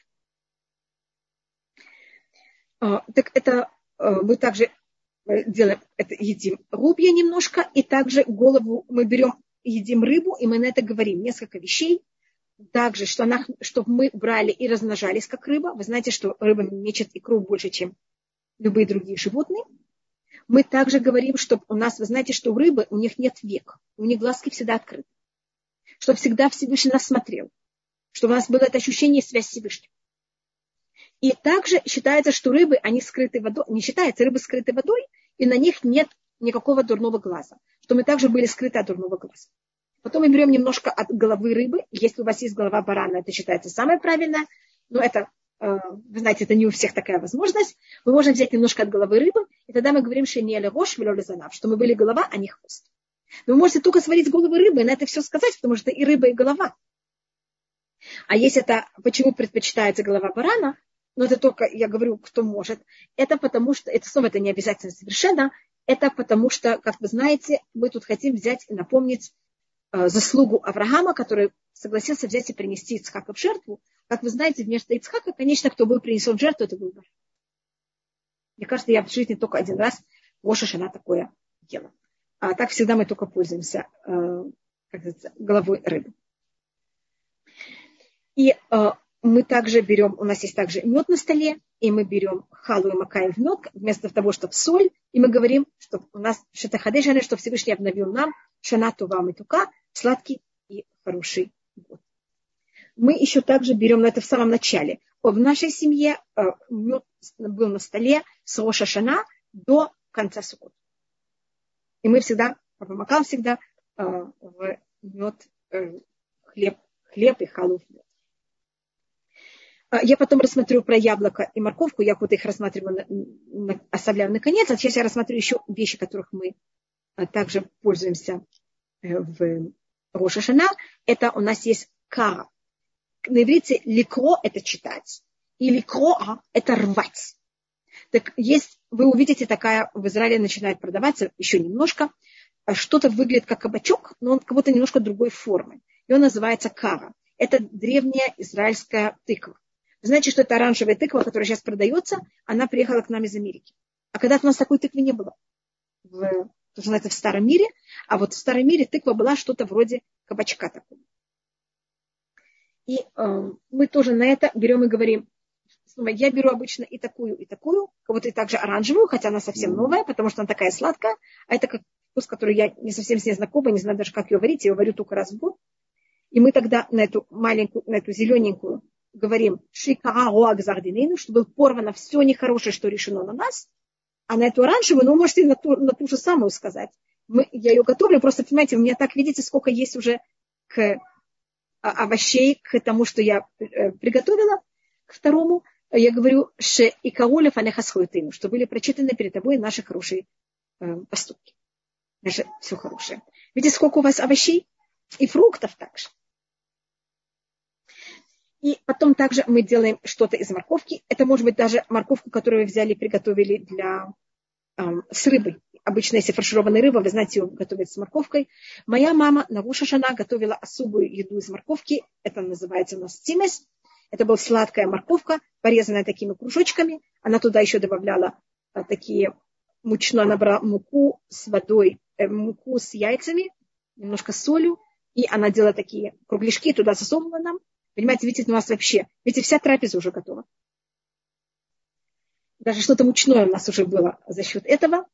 Так это э, мы также э, делаем, это едим рубья немножко, и также голову мы берем едим рыбу, и мы на это говорим несколько вещей. Также, что она, чтобы мы брали и размножались, как рыба. Вы знаете, что рыба мечет икру больше, чем любые другие животные. Мы также говорим, что у нас, вы знаете, что у рыбы у них нет век. У них глазки всегда открыты. Чтобы всегда Всевышний нас смотрел. Чтобы у нас было это ощущение связи с Всевышним. И также считается, что рыбы, они скрыты водой, не считается, рыбы скрыты водой, и на них нет никакого дурного глаза. Что мы также были скрыты от дурного глаза. Потом мы берем немножко от головы рыбы. Если у вас есть голова барана, это считается самое правильное. Но это, э, вы знаете, это не у всех такая возможность. Мы можем взять немножко от головы рыбы, и тогда мы говорим, что не рош, что мы были голова, а не хвост. Но вы можете только сварить головы рыбы и на это все сказать, потому что и рыба, и голова. А если это, почему предпочитается голова барана, но это только, я говорю, кто может, это потому что, это снова это не обязательно совершенно, это потому что, как вы знаете, мы тут хотим взять и напомнить заслугу Авраама, который согласился взять и принести Ицхака в жертву. Как вы знаете, вместо Ицхака, конечно, кто был принесен в жертву, это Баран. Мне кажется, я в жизни только один раз Гоша Шана такое делала. А так всегда мы только пользуемся э, как головой рыбы. И э, мы также берем, у нас есть также мед на столе, и мы берем халу и макаем в мед, вместо того, чтобы соль, и мы говорим, что у нас шатахадешаны, что Всевышний обновил нам шанату вам и тука, сладкий и хороший год. Мы еще также берем это в самом начале. В нашей семье э, мед был на столе с Роша Шана до конца сукота. И мы всегда, папа Макал всегда э, в мед, э, хлеб, хлеб и халу я потом рассмотрю про яблоко и морковку, я вот их рассматриваю, оставляю наконец, а сейчас я рассмотрю еще вещи, которых мы также пользуемся в Рошашана. Это у нас есть кара. На иврите ликро – это читать, и ликроа – это рвать. Так есть, вы увидите, такая в Израиле начинает продаваться еще немножко. Что-то выглядит как кабачок, но он как будто немножко другой формы. И он называется кара. Это древняя израильская тыква. Знаете, что это оранжевая тыква, которая сейчас продается, она приехала к нам из Америки. А когда-то у нас такой тыквы не было. В, то, что называется, в старом мире. А вот в старом мире тыква была что-то вроде кабачка такого. И э, мы тоже на это берем и говорим, я беру обычно и такую, и такую, как будто и также оранжевую, хотя она совсем новая, потому что она такая сладкая, а это как вкус, который я не совсем с ней знакома, не знаю даже, как ее варить, я ее варю только раз в год. И мы тогда на эту маленькую, на эту зелененькую говорим шикаа роагзардинейну, что было порвано все нехорошее, что решено на нас, а на эту оранжевую, ну, можете на ту, на ту же самую сказать. Мы, я ее готовлю, просто, понимаете, у меня так, видите, сколько есть уже к а, овощей, к тому, что я э, приготовила, к второму я говорю, ше и каолев анехасхуетыну, что были прочитаны перед тобой наши хорошие э, поступки. Наше все хорошее. Видите, сколько у вас овощей и фруктов также. И потом также мы делаем что-то из морковки. Это может быть даже морковку, которую вы взяли и приготовили для, эм, с рыбой. Обычно, если фаршированная рыба, вы знаете, ее готовят с морковкой. Моя мама на Шана готовила особую еду из морковки. Это называется у нас тимес. Это была сладкая морковка, порезанная такими кружочками. Она туда еще добавляла а, такие мучно набрала муку с водой, э, муку с яйцами, немножко солью, и она делала такие кругляшки, туда засовывала нам. Понимаете, видите, у нас вообще, видите, вся трапеза уже готова. Даже что-то мучное у нас уже было за счет этого.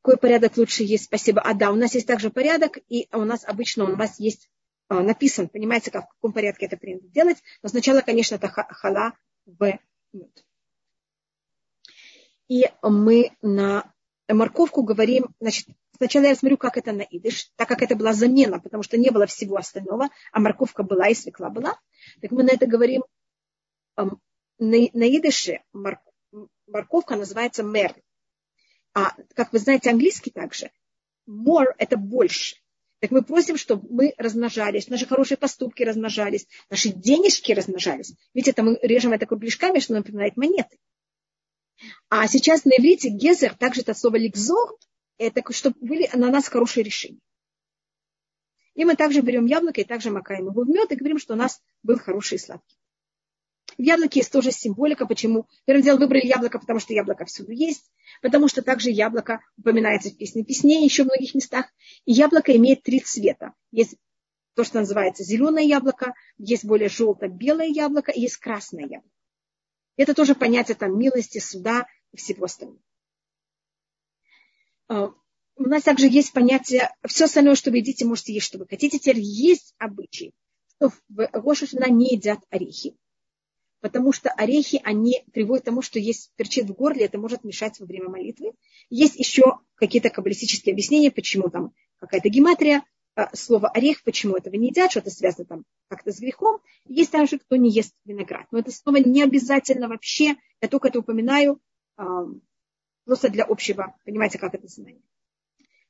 Какой порядок лучше есть? Спасибо. А да, у нас есть также порядок, и у нас обычно у нас есть а, написан, понимаете, как, в каком порядке это принято делать. Но сначала, конечно, это хала в мед. И мы на морковку говорим, значит, сначала я смотрю, как это на идыш, так как это была замена, потому что не было всего остального, а морковка была и свекла была. Так мы на это говорим, на, на идыше морковка называется мер. А, как вы знаете, английский также. More – это больше. Так мы просим, чтобы мы размножались, наши хорошие поступки размножались, наши денежки размножались. Ведь это мы режем это кругляшками, что напоминает монеты. А сейчас на иврите гезер, также это слово ликзор, это чтобы были на нас хорошие решения. И мы также берем яблоко и также макаем его в мед и говорим, что у нас был хороший и сладкий. В яблоке есть тоже символика, почему. Первым делом выбрали яблоко, потому что яблоко всюду есть. потому что также яблоко упоминается в песне песней, еще в многих местах. И яблоко имеет три цвета. Есть то, что называется зеленое яблоко, есть более желто-белое яблоко и есть красное яблоко. Это тоже понятие там милости, суда и всего остального. А, у нас также есть понятие, все остальное, что вы едите, можете есть, что вы хотите. Теперь есть обычаи, что в Рошашина не едят орехи, потому что орехи, они приводят к тому, что есть перчит в горле, это может мешать во время молитвы. Есть еще какие-то каббалистические объяснения, почему там какая-то гематрия, а, слово орех, почему этого не едят, что-то связано там как-то с грехом. Есть также, кто не ест виноград. Но это слово не обязательно вообще, я только это упоминаю, просто для общего, понимаете, как это знание.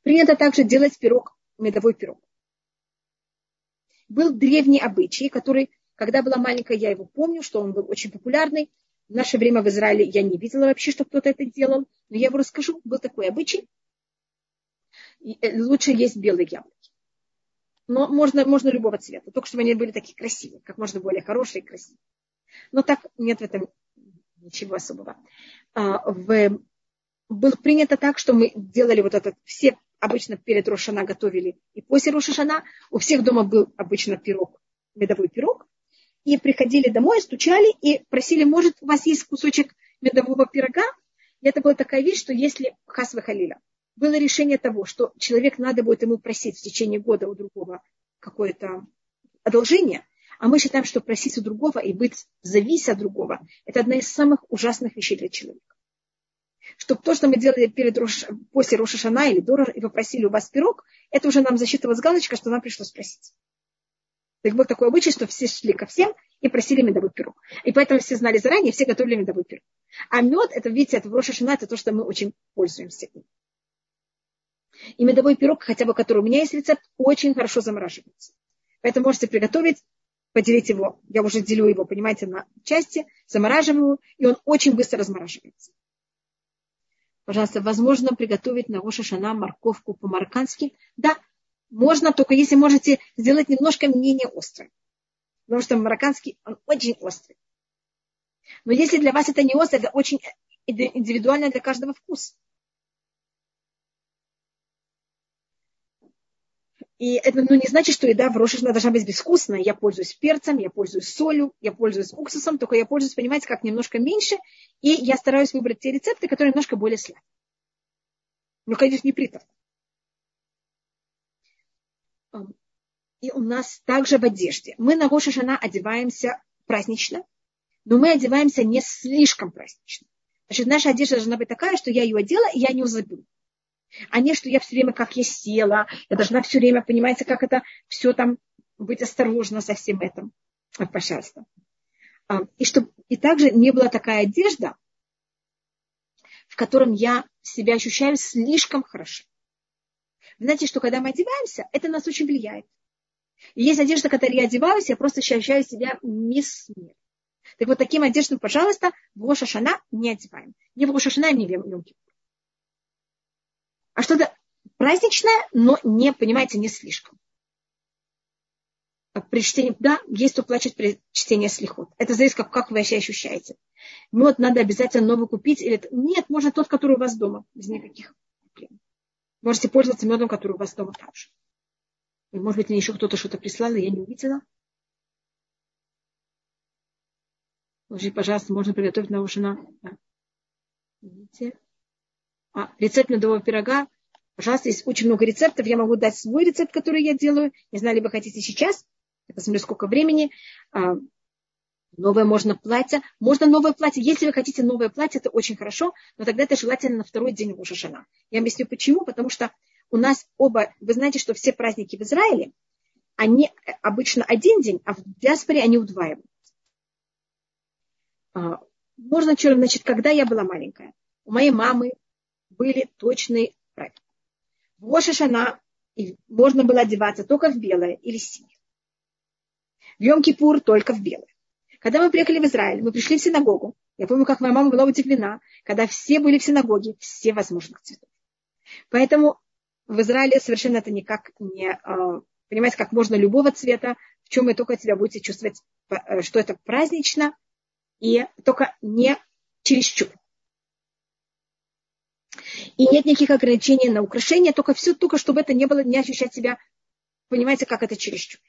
Принято также делать пирог, медовой пирог. Был древний обычай, который, когда была маленькая, я его помню, что он был очень популярный. В наше время в Израиле я не видела вообще, что кто-то это делал, но я его расскажу. Был такой обычай. И э, лучше есть белые яблоки. Но можно, можно любого цвета, только чтобы они были такие красивые, как можно более хорошие и красивые. Но так нет в этом ничего особого. А, в, было принято так, что мы делали вот этот, все обычно перед Рошана готовили и после Рошашана. У всех дома был обычно пирог, медовой пирог. И приходили домой, стучали и просили, может, у вас есть кусочек медового пирога? И это была такая вещь, что если Хасва Халиля было решение того, что человек надо будет ему просить в течение года у другого какое-то одолжение, а мы считаем, что просить у другого и быть завися от другого, это одна из самых ужасных вещей для человека чтобы то, что мы делали перед Рош, после Рошашана или до и попросили у вас пирог, это уже нам засчитывалась галочка, что нам пришлось спросить. Так был такой обычай, что все шли ко всем и просили медовый пирог. И поэтому все знали заранее, все готовили медовый пирог. А мед, это, видите, это в Рошашана, это то, что мы очень пользуемся И медовой пирог, хотя бы который у меня есть рецепт, очень хорошо замораживается. Поэтому можете приготовить, поделить его, я уже делю его, понимаете, на части, замораживаю, и он очень быстро размораживается. Пожалуйста, возможно приготовить на Рошашана морковку по-мароккански? Да, можно, только если можете сделать немножко менее острым. Потому что марокканский, он очень острый. Но если для вас это не острый, это очень индивидуально для каждого вкуса. И это ну, не значит, что еда в Рошишна должна быть безвкусная. Я пользуюсь перцем, я пользуюсь солью, я пользуюсь уксусом, только я пользуюсь, понимаете, как немножко меньше. И я стараюсь выбрать те рецепты, которые немножко более сладкие. Но, конечно, не приторно. И у нас также в одежде. Мы на Рошишана одеваемся празднично, но мы одеваемся не слишком празднично. Значит, наша одежда должна быть такая, что я ее одела, и я не забыла а не, что я все время, как я села, я должна все время, понимаете, как это все там, быть осторожна со всем этим. Вот, пожалуйста. А, и, чтобы, и также не была такая одежда, в котором я себя ощущаю слишком хорошо. Знаете, что когда мы одеваемся, это нас очень влияет. И есть одежда, которой я одеваюсь, я просто ощущаю себя мисс мир. Так вот, таким одеждам, пожалуйста, в Рошашана не одеваем. Не в Рошашана, не в Йом а что-то праздничное, но не, понимаете, не слишком. При чтении, да, есть кто плачет при чтении слихот. Это зависит, как, как вы себя ощущаете. Мед надо обязательно новый купить. Или... Нет, можно тот, который у вас дома, без никаких проблем. Можете пользоваться медом, который у вас дома также. И, может быть, мне еще кто-то что-то прислал, и я не увидела. Скажите, пожалуйста, можно приготовить на ужина. Да. А, рецепт медового пирога. Пожалуйста, есть очень много рецептов. Я могу дать свой рецепт, который я делаю. Не знаю, либо хотите сейчас. Я посмотрю, сколько времени. А, новое можно платье. Можно новое платье. Если вы хотите новое платье, это очень хорошо. Но тогда это желательно на второй день Рошашана. Я объясню почему. Потому что у нас оба... Вы знаете, что все праздники в Израиле, они обычно один день, а в диаспоре они удваивают. А, можно, значит, когда я была маленькая, у моей мамы были точные правила. В Рошашана можно было одеваться только в белое или синее. В Йом-Кипур только в белое. Когда мы приехали в Израиль, мы пришли в синагогу. Я помню, как моя мама была удивлена, когда все были в синагоге, все возможных цветов. Поэтому в Израиле совершенно это никак не... А, понимаете, как можно любого цвета, в чем вы только себя будете чувствовать, э, что это празднично, и только не чересчур. И нет никаких ограничений на украшения, только все, только чтобы это не было, не ощущать себя, понимаете, как это чересчур.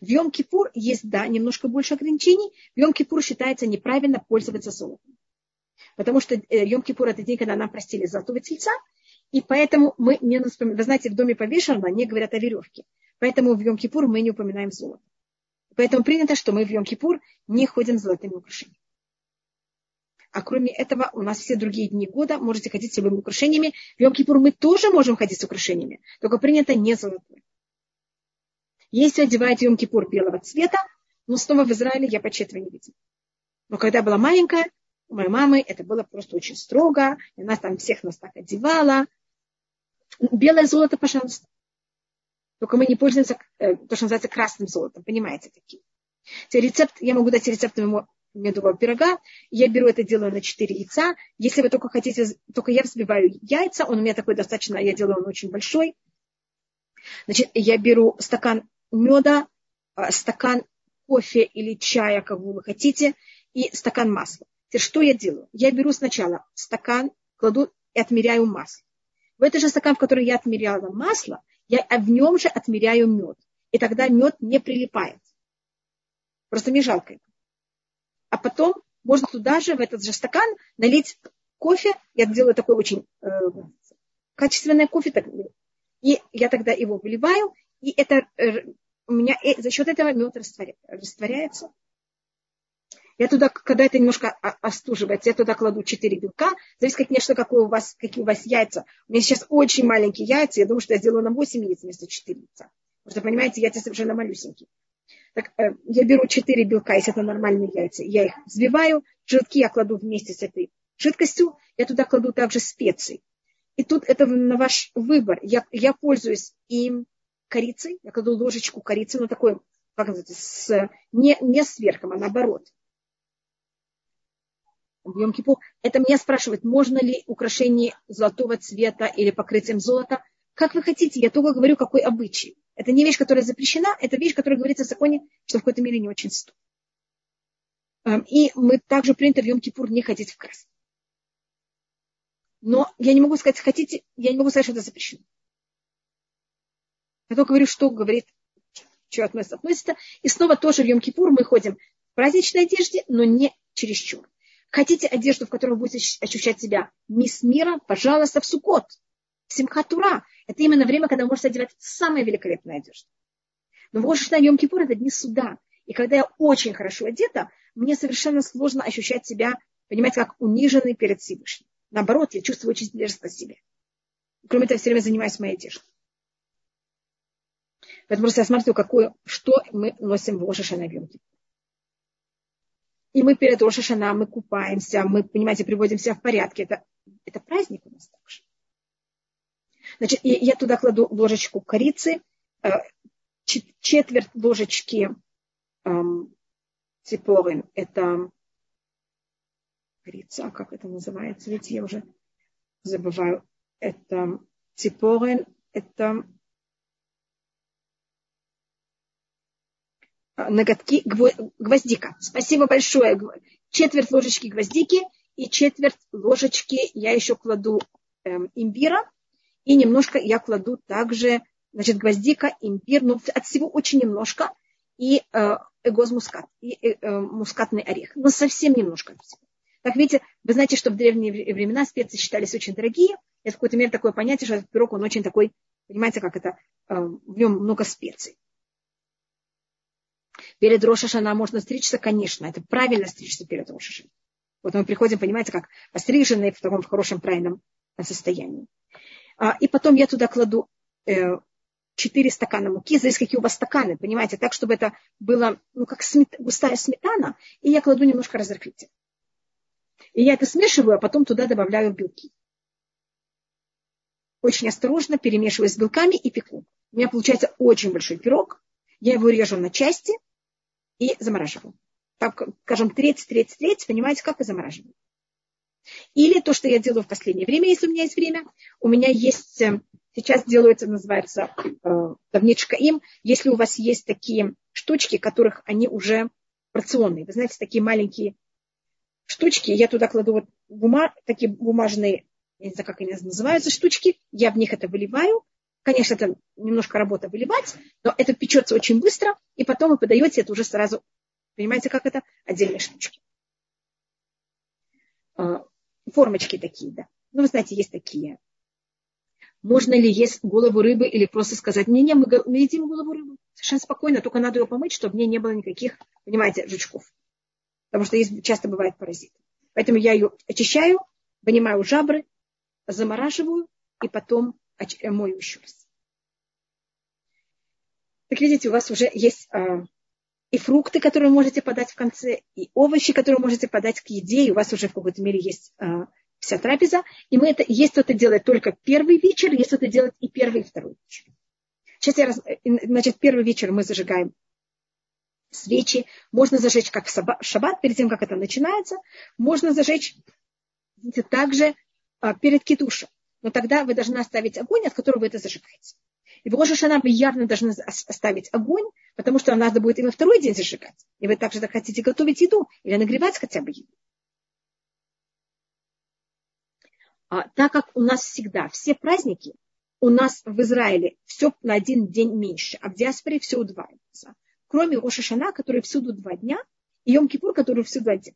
В Йом-Кипур есть, да, немножко больше ограничений. В Йом-Кипур считается неправильно пользоваться золотом. Потому что э, Йом-Кипур это день, когда нам простили золотого тельца, и поэтому мы не вспоминаем. Вы знаете, в доме повешенного не говорят о веревке. Поэтому в Йом-Кипур мы не упоминаем золото. Поэтому принято, что мы в Йом-Кипур не ходим с золотыми украшениями. А кроме этого, у нас все другие дни года можете ходить с любыми украшениями. В Йом-Кипур мы тоже можем ходить с украшениями, только принято не золотое. Если одеваете Йом-Кипур белого цвета, но снова в Израиле я почти этого не видела. Но когда была маленькая, у моей мамы это было просто очень строго, и она там всех нас так одевала. Белое золото, пожалуйста. Только мы не пользуемся, э, то, что называется красным золотом, понимаете, такие. Теперь рецепт, я могу дать рецепт моему медового пирога. Я беру это, делаю на 4 яйца. Если вы только хотите, только я взбиваю яйца, он у меня такой достаточно, я делаю он очень большой. Значит, я беру стакан меда, а, стакан кофе или чая, как вы хотите, и стакан масла. Теперь что я делаю? Я беру сначала стакан, кладу и отмеряю масло. В этот же стакан, в который я отмеряла масло, я в нем же отмеряю мед. И тогда мед не прилипает. Просто мне жалко это а потом можно туда же, в этот же стакан, налить кофе. Я делаю такой очень э, качественный кофе. Так, и я тогда его выливаю, и это э, у меня э, за счет этого мед растворя, растворяется. Я туда, когда это немножко остуживается, я туда кладу 4 белка. Зависит, конечно, какой у вас, какие у вас яйца. У меня сейчас очень маленькие яйца. Я думаю, что я сделаю на 8 яиц вместо 4 яйца. Потому что, понимаете, яйца совершенно малюсенькие. Так, э, я беру 4 белка, если это нормальные яйца, я их взбиваю, желтки я кладу вместе с этой жидкостью, я туда кладу также специи. И тут это на ваш выбор. Я, я пользуюсь им корицей, я кладу ложечку корицы, ну такой, как называется, с, не, не с верхом, а наоборот. В Это меня спрашивают, можно ли украшение золотого цвета или покрытием золота. Как вы хотите, я только говорю, какой обычай. Это не вещь, которая запрещена, это вещь, которая говорится в законе, что в какой-то мере не очень стоит. Эм, и мы также принято в Йом-Кипур не ходить в красный. Но я не могу сказать, хотите, я не могу сказать, что это запрещено. Я только говорю, что говорит, что относится, относится. И снова тоже в Йом-Кипур мы ходим в праздничной одежде, но не чересчур. Хотите одежду, в которой вы будете ощущать себя мисс мира, пожалуйста, в Сукот. Симхатура. Это именно время, когда вы можете одевать самые великолепные одежды. Но в Рошашна Йом Кипур это дни суда. И когда я очень хорошо одета, мне совершенно сложно ощущать себя, понимаете, как униженный перед Всевышним. Наоборот, я чувствую очень близко себе. Кроме того, я все время занимаюсь моей одеждой. Поэтому просто я смотрю, какое, что мы носим в Рошашана Кипур. И мы перед Рошашана, мы купаемся, мы, понимаете, приводим себя в порядке. Это, это праздник у нас Значит, я туда кладу ложечку корицы, э, четверть ложечки эм, ципорин. Это корица, как это называется, видите, я уже забываю. Это ципорин, это ноготки гвоздика. Спасибо большое. Четверть ложечки гвоздики и четверть ложечки я еще кладу эм, имбира и немножко я кладу также, значит, гвоздика, имбирь, но от всего очень немножко, и э, эгоз мускат, и э, э, мускатный орех. Но совсем немножко. Так видите, вы знаете, что в древние времена специи считались очень дорогие. Это в какой-то мере такое понятие, что этот пирог, он очень такой, понимаете, как это, э, в нем много специй. Перед Рошашана можно стричься, конечно, это правильно стричься перед Рошашаной. Вот мы приходим, понимаете, как постриженные в таком хорошем правильном состоянии. А, и потом я туда кладу 4 э, стакана муки, зависит, какие у вас стаканы, понимаете, так, чтобы это было, ну, как смет, густая сметана, и я кладу немножко разрыхлителя. И я это смешиваю, а потом туда добавляю белки. Очень осторожно перемешиваю с белками и пеку. У меня получается очень большой пирог. Я его режу на части и замораживаю. Так, скажем, треть, треть, треть, понимаете, как и замораживаю. Или то, что я делаю в последнее время, если у меня есть время, у меня есть, э, сейчас делается, называется э, давничка им, если у вас есть такие штучки, которых они уже порционные, вы знаете, такие маленькие штучки, я туда кладу вот бума, такие бумажные я не знаю, как они называются, штучки, я в них это выливаю. Конечно, это немножко работа выливать, но это печется очень быстро, и потом вы подаете это уже сразу. Понимаете, как это? Отдельные штучки. Формочки такие, да. Ну, вы знаете, есть такие. Можно ли есть голову рыбы или просто сказать, не-не, мы, мы едим голову рыбы. Совершенно спокойно, только надо ее помыть, чтобы мне не было никаких, понимаете, жучков. Потому что есть, часто бывает паразит. Поэтому я ее очищаю, вынимаю жабры, замораживаю и потом мою еще раз. Так видите, у вас уже есть а, и фрукты, которые можете подать в конце, и овощи, которые можете подать к еде, и у вас уже в какой-то мере есть а, вся трапеза. И мы это, есть кто-то делает только первый вечер, есть кто-то делает и первый, и второй вечер. Сейчас я раз, э, значит, первый вечер мы зажигаем свечи. Можно зажечь как в шаббат, перед тем, как это начинается. Можно зажечь также а, перед китушем. Но тогда вы должны оставить огонь, от которого вы это зажигаете. И в Рошашана вы явно должны оставить огонь, потому что надо будет и во второй день зажигать. И вы также хотите готовить еду или нагревать хотя бы еду. А, так как у нас всегда все праздники, у нас в Израиле все на один день меньше, а в диаспоре все удваивается. Кроме Рошашана, который всюду два дня, и Йом-Кипур, который всюду один.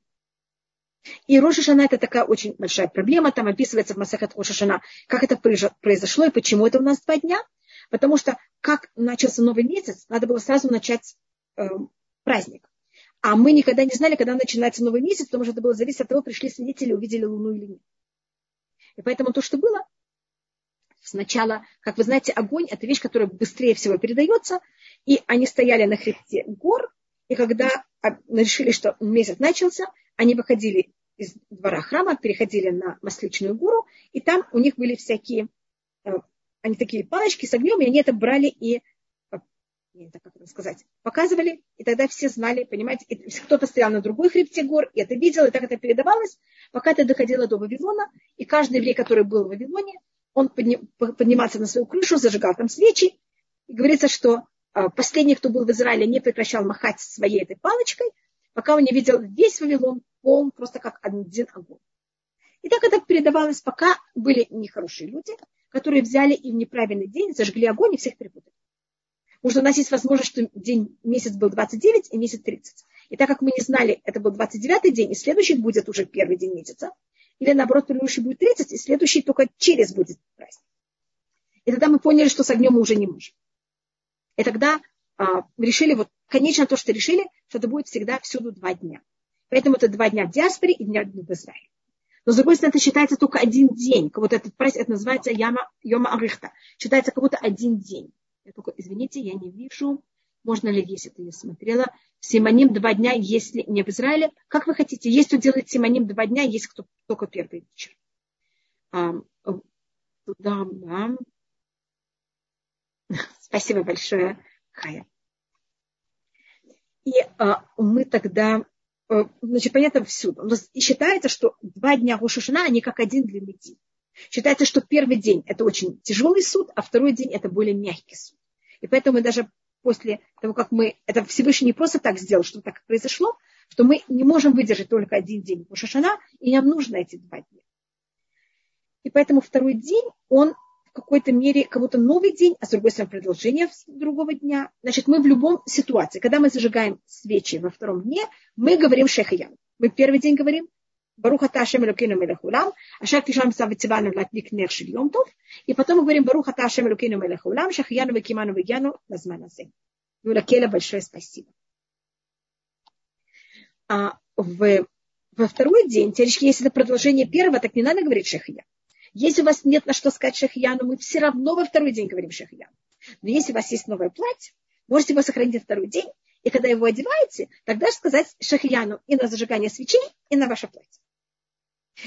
И Рошашана это такая очень большая проблема. Там описывается в Масахат Рошашана, как это произошло и почему это у нас два дня. Потому что как начался новый месяц, надо было сразу начать э, праздник. А мы никогда не знали, когда начинается новый месяц, потому что это было зависеть от того, пришли свидетели, увидели Луну или нет. И поэтому то, что было, сначала, как вы знаете, огонь – это вещь, которая быстрее всего передается, и они стояли на хребте гор, и когда решили, что месяц начался, они выходили из двора храма, переходили на Масличную гору, и там у них были всякие, э, они такие палочки с огнем, и они это брали и, э, знаю, как это сказать, показывали, и тогда все знали, понимаете, кто-то стоял на другой хребте гор, и это видел, и так это передавалось, пока это доходило до Вавилона, и каждый еврей, который был в Вавилоне, он поднимался на свою крышу, зажигал там свечи, и говорится, что э, последний, кто был в Израиле, не прекращал махать своей этой палочкой, пока он не видел весь Вавилон полн, просто как один огонь. И так это передавалось, пока были нехорошие люди, которые взяли и в неправильный день зажгли огонь и всех перепутали. Потому что у нас есть возможность, что день, месяц был 29 и месяц 30. И так как мы не знали, это был 29 день, и следующий будет уже первый день месяца, или наоборот, предыдущий будет 30, и следующий только через будет праздник. И тогда мы поняли, что с огнем мы уже не можем. И тогда а, решили, вот, конечно, то, что решили, что это будет всегда всюду два дня. Поэтому это два дня в диаспоре и дня в Израиле. Но, с другой стороны, это считается только один день. Вот этот праздник, это называется Яма, Йома Арихта. Считается как будто один день. Я только, извините, я не вижу. Можно ли есть это, я смотрела. Симоним два дня, если не в Израиле. Как вы хотите, есть кто делает симоним два дня, есть кто только первый вечер. А, да. Спасибо большое, Хая. И а, мы тогда, значит, понятно всюду. И считается, что два дня Рошашана, они как один длинный день. Считается, что первый день это очень тяжелый суд, а второй день это более мягкий суд. И поэтому даже после того, как мы, это Всевышний не просто так сделал, что так произошло, что мы не можем выдержать только один день Рошашана, и нам нужно эти два дня. И поэтому второй день, он какой-то мере как будто новый день, а с другой стороны продолжение другого дня. Значит, мы в любом ситуации, когда мы зажигаем свечи во втором дне, мы говорим шехаян. Мы первый день говорим Баруха Ташем Элокину Мелехулам, Ашак Тишам Савитивану Латник Нер Шильомтов, и потом мы говорим Баруха Ташем Элокину Мелехулам, Шахияну Векиману Вегяну Назманазе. Юлакеля, большое спасибо. А в, во второй день, теоретически, если это продолжение первого, так не надо говорить шехиян. Если у вас нет на что сказать шахияну, мы все равно во второй день говорим шахияну. Но если у вас есть новое платье, можете его сохранить на второй день, и когда его одеваете, тогда сказать шахияну и на зажигание свечей, и на ваше платье.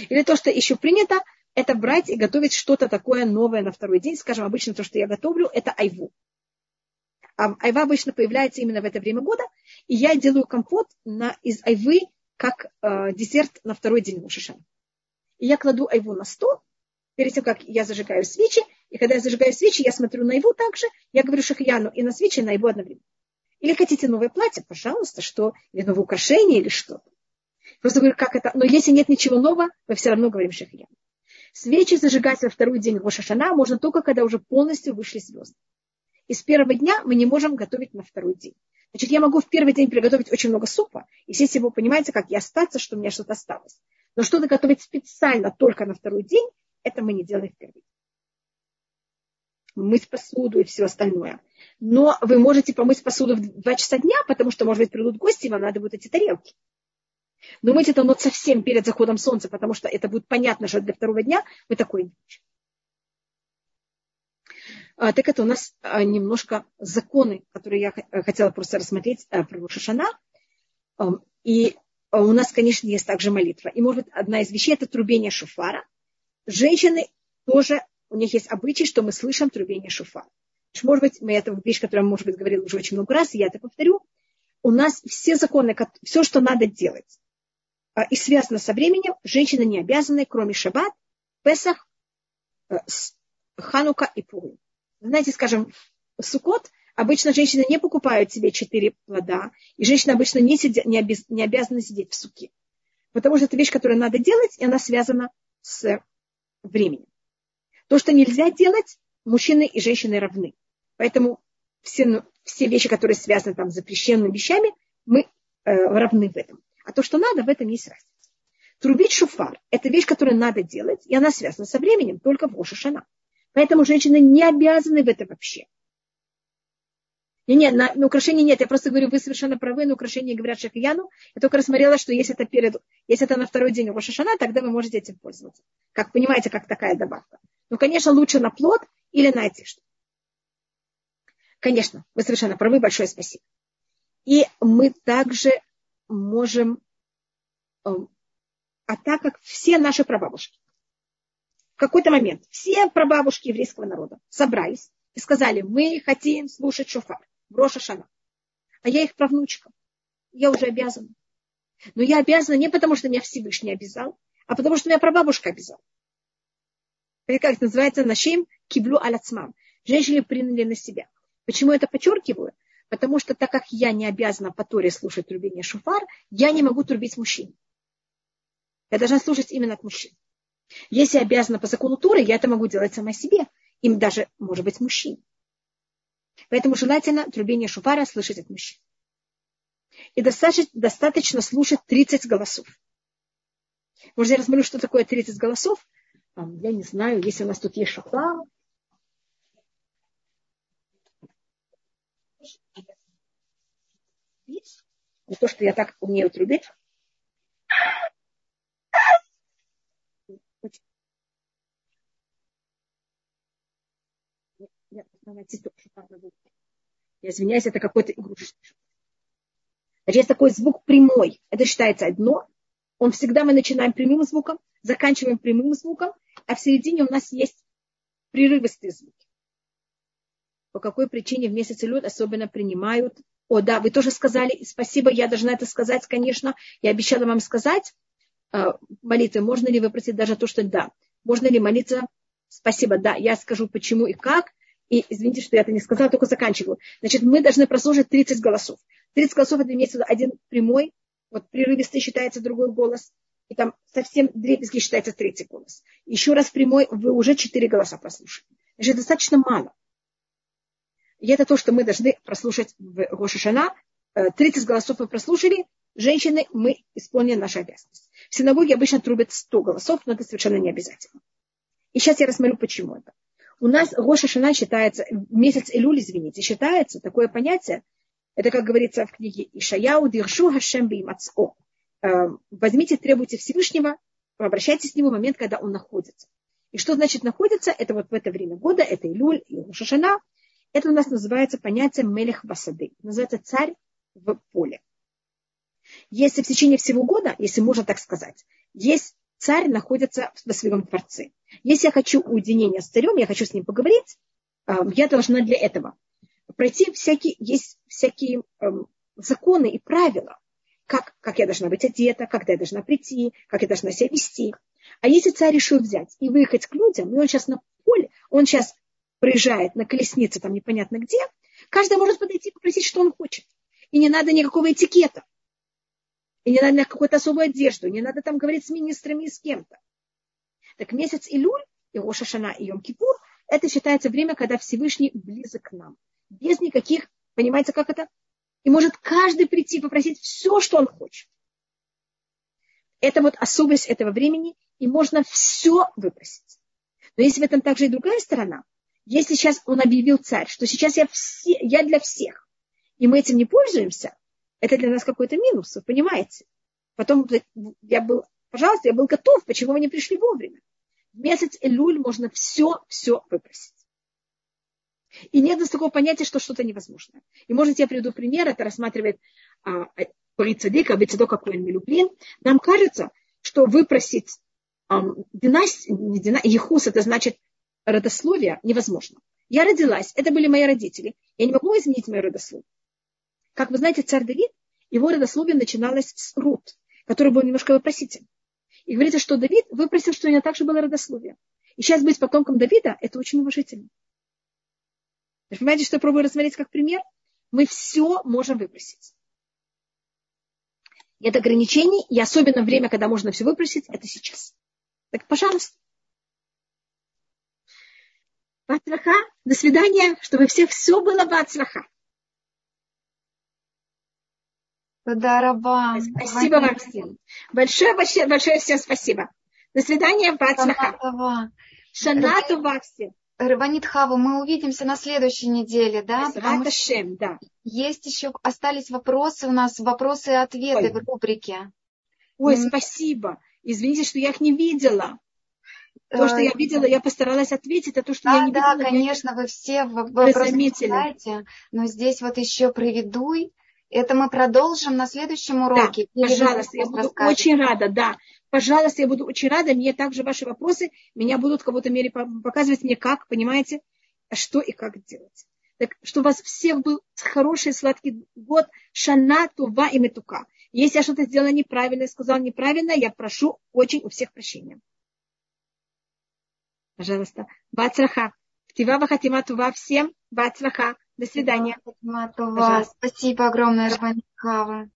Или то, что еще принято, это брать и готовить что-то такое новое на второй день. Скажем, обычно то, что я готовлю, это айву. А айва обычно появляется именно в это время года, и я делаю компот на, из айвы как э, десерт на второй день Мушишана. И я кладу айву на стол, перед тем, как я зажигаю свечи, и когда я зажигаю свечи, я смотрю на его также, я говорю шахияну и на свечи, на его одновременно. Или хотите новое платье, пожалуйста, что, или новое украшение, или что-то. Просто говорю, как это. Но если нет ничего нового, мы все равно говорим шахияну. Свечи зажигать во второй день Рошашана можно только, когда уже полностью вышли звезды. И с первого дня мы не можем готовить на второй день. Значит, я могу в первый день приготовить очень много супа, и все всего понимаете, как я остаться, что у меня что-то осталось. Но что-то готовить специально только на второй день, это мы не делаем в первый день. Мыть посуду и все остальное. Но вы можете помыть посуду в 2 часа дня, потому что, может быть, придут гости, и вам надо будет эти тарелки. Но мыть это вот совсем перед заходом солнца, потому что это будет понятно, что для второго дня вы такой не а, так это у нас а, немножко законы, которые я хотела просто рассмотреть а, про Шашана. И у нас, конечно, есть также молитва. И, может быть, одна из вещей – это трубение шуфара. Женщины тоже, у них есть обычай, что мы слышим трубение шуфара. Может быть, мы это вещь, которую я, может быть, говорила уже очень много раз, я это повторю. У нас все законы, все, что надо делать, и связано со временем, женщины не обязаны, кроме шаббат, Песах, э, Ханука и Пурим знаете, скажем, сукот обычно женщины не покупают себе четыре плода, и женщины обычно не, сидя, не, обез, не обязаны сидеть в суке. Потому что это вещь, которую надо делать, и она связана с временем. То, что нельзя делать, мужчины и женщины равны. Поэтому все, ну, все вещи, которые связаны там, с запрещенными вещами, мы э, равны в этом. А то, что надо, в этом есть разница. Трубить шуфар – это вещь, которую надо делать, и она связана со временем, только в Ошишана. Поэтому женщины не обязаны в это вообще. Не, нет, на, на украшение нет. Я просто говорю, вы совершенно правы, на украшение говорят шахияну. Я только рассмотрела, что если это перед, если это на второй день Рошашана, тогда вы можете этим пользоваться. Как понимаете, как такая добавка. Ну, конечно, лучше на плод или на одежду. Конечно, вы совершенно правы, большое спасибо. И мы также можем, эм, а так как все наши прабабушки, какой-то момент все прабабушки еврейского народа собрались и сказали, мы хотим слушать шофар в Роша Шана. А я их правнучка. Я уже обязана. Но я обязана не потому, что меня Всевышний обязал, а потому, что меня прабабушка обязала. Это как называется нашим киблю аляцмам. Женщины приняли на себя. Почему это подчеркиваю? Потому что так как я не обязана по Торе слушать трубение шуфар, я не могу трубить мужчин. Я должна слушать именно от мужчин. Если я обязана по закону Туры, я это могу делать сама себе. Им даже, может быть, мужчин. Поэтому желательно трубение шуфара слышать от мужчин. И достаточно, достаточно слушать 30 голосов. Может, я рассмотрю, что такое 30 голосов? Я не знаю, если у нас тут есть шуфар. Не то, что я так умею трубить. Я извиняюсь, это какой-то игрушечный. Значит, есть такой звук прямой. Это считается одно. Он всегда мы начинаем прямым звуком, заканчиваем прямым звуком, а в середине у нас есть прерывистые звуки. По какой причине в месяце лед особенно принимают? О, да, вы тоже сказали, спасибо, я должна это сказать, конечно. Я обещала вам сказать э, молитвы. Можно ли выпросить даже то, что да. Можно ли молиться? Спасибо, да, я скажу почему и как. И извините, что я это не сказала, только заканчиваю. Значит, мы должны прослушать 30 голосов. 30 голосов это имеется в виду один прямой, вот прерывистый считается другой голос, и там совсем дребезги считается третий голос. Еще раз прямой, вы уже четыре голоса прослушали. Значит, достаточно мало. И это то, что мы должны прослушать в Рошашана. 30 голосов мы прослушали, женщины, мы исполнили нашу обязанность. В синагоге обычно трубят 100 голосов, но это совершенно не обязательно. И сейчас я рассмотрю, почему это. У нас Роша Шана считается, месяц Элюль, извините, считается такое понятие, это, как говорится в книге Ишаяу, Диршу Хашем Беймацко. Эм, возьмите, требуйте Всевышнего, обращайтесь к нему в момент, когда он находится. И что значит находится? Это вот в это время года, это Илюль и Рошашана. Это у нас называется понятие Мелех Басады. Называется царь в поле. Если в течение всего года, если можно так сказать, есть царь находится во своем Творце. Если я хочу уединения с царем, я хочу с ним поговорить, эм, я должна для этого пройти всякие, есть всякие эм, законы и правила, как, как я должна быть одета, когда я должна прийти, как я должна себя вести. А если царь решил взять и выехать к людям, и он сейчас на поле, он сейчас приезжает на колеснице, там непонятно где, каждый может подойти и попросить, что он хочет. И не надо никакого этикета. И не надо какую-то особую одежду, не надо там говорить с министрами и с кем-то. Так месяц Илюль, и Рошашана, и Йом-Кипур, это считается время, когда Всевышний близок к нам. Без никаких, понимаете, как это? И может каждый прийти попросить все, что он хочет. Это вот особость этого времени, и можно все выпросить. Но есть в этом также и другая сторона. Если сейчас он объявил царь, что сейчас я, все, я для всех, и мы этим не пользуемся, это для нас какой-то минус, вы понимаете? Потом я был, пожалуйста, я был готов, почему вы не пришли вовремя? В месяц Элюль можно все-все выпросить. И нет такого понятия, что что-то невозможно. И, может, я приведу пример, это рассматривает а, Порицадика, Бецедока Коэн Милюблин. Нам кажется, что выпросить а, династию, дина, Ехус, это значит родословие, невозможно. Я родилась, это были мои родители. Я не могу изменить мое родословие. Как вы знаете, царь Давид, его родословие начиналось с Рут, который был немножко вопроситель. И говорится, что Давид выпросил, что у него также было родословие. И сейчас быть потомком Давида, это очень уважительно. Вы понимаете, что я пробую рассмотреть как пример? Мы все можем выпросить. Нет ограничений, и особенно время, когда можно все выпросить, это сейчас. Так, пожалуйста. Бацлаха, до свидания, чтобы всех все было бацлаха. Раба. Спасибо вам всем. Большое, большое, большое всем спасибо. До свидания, Бацлаха. Шана вам всем. Рабанит Хава, мы увидимся на следующей неделе, да? Что да. Есть еще, остались вопросы у нас, вопросы и ответы Ой. в рубрике. Ой, mm. спасибо. Извините, что я их не видела. То, что я видела, я постаралась ответить, а то, что да, я не да, видела... Да, конечно, вы все вопросы знаете, но здесь вот еще приведу это мы продолжим на следующем уроке. Да, пожалуйста, я буду очень рада, да. Пожалуйста, я буду очень рада. Мне также ваши вопросы, меня будут в какой-то мере показывать мне как, понимаете, что и как делать. Так, что у вас всех был хороший, сладкий год. Шана, Тува и Метука. Если я что-то сделала неправильно, сказала неправильно, я прошу очень у всех прощения. Пожалуйста. Бацраха. Ктива Вахатима Тува всем. Бацраха. До свидания. Спасибо огромное, Рабанит Хава.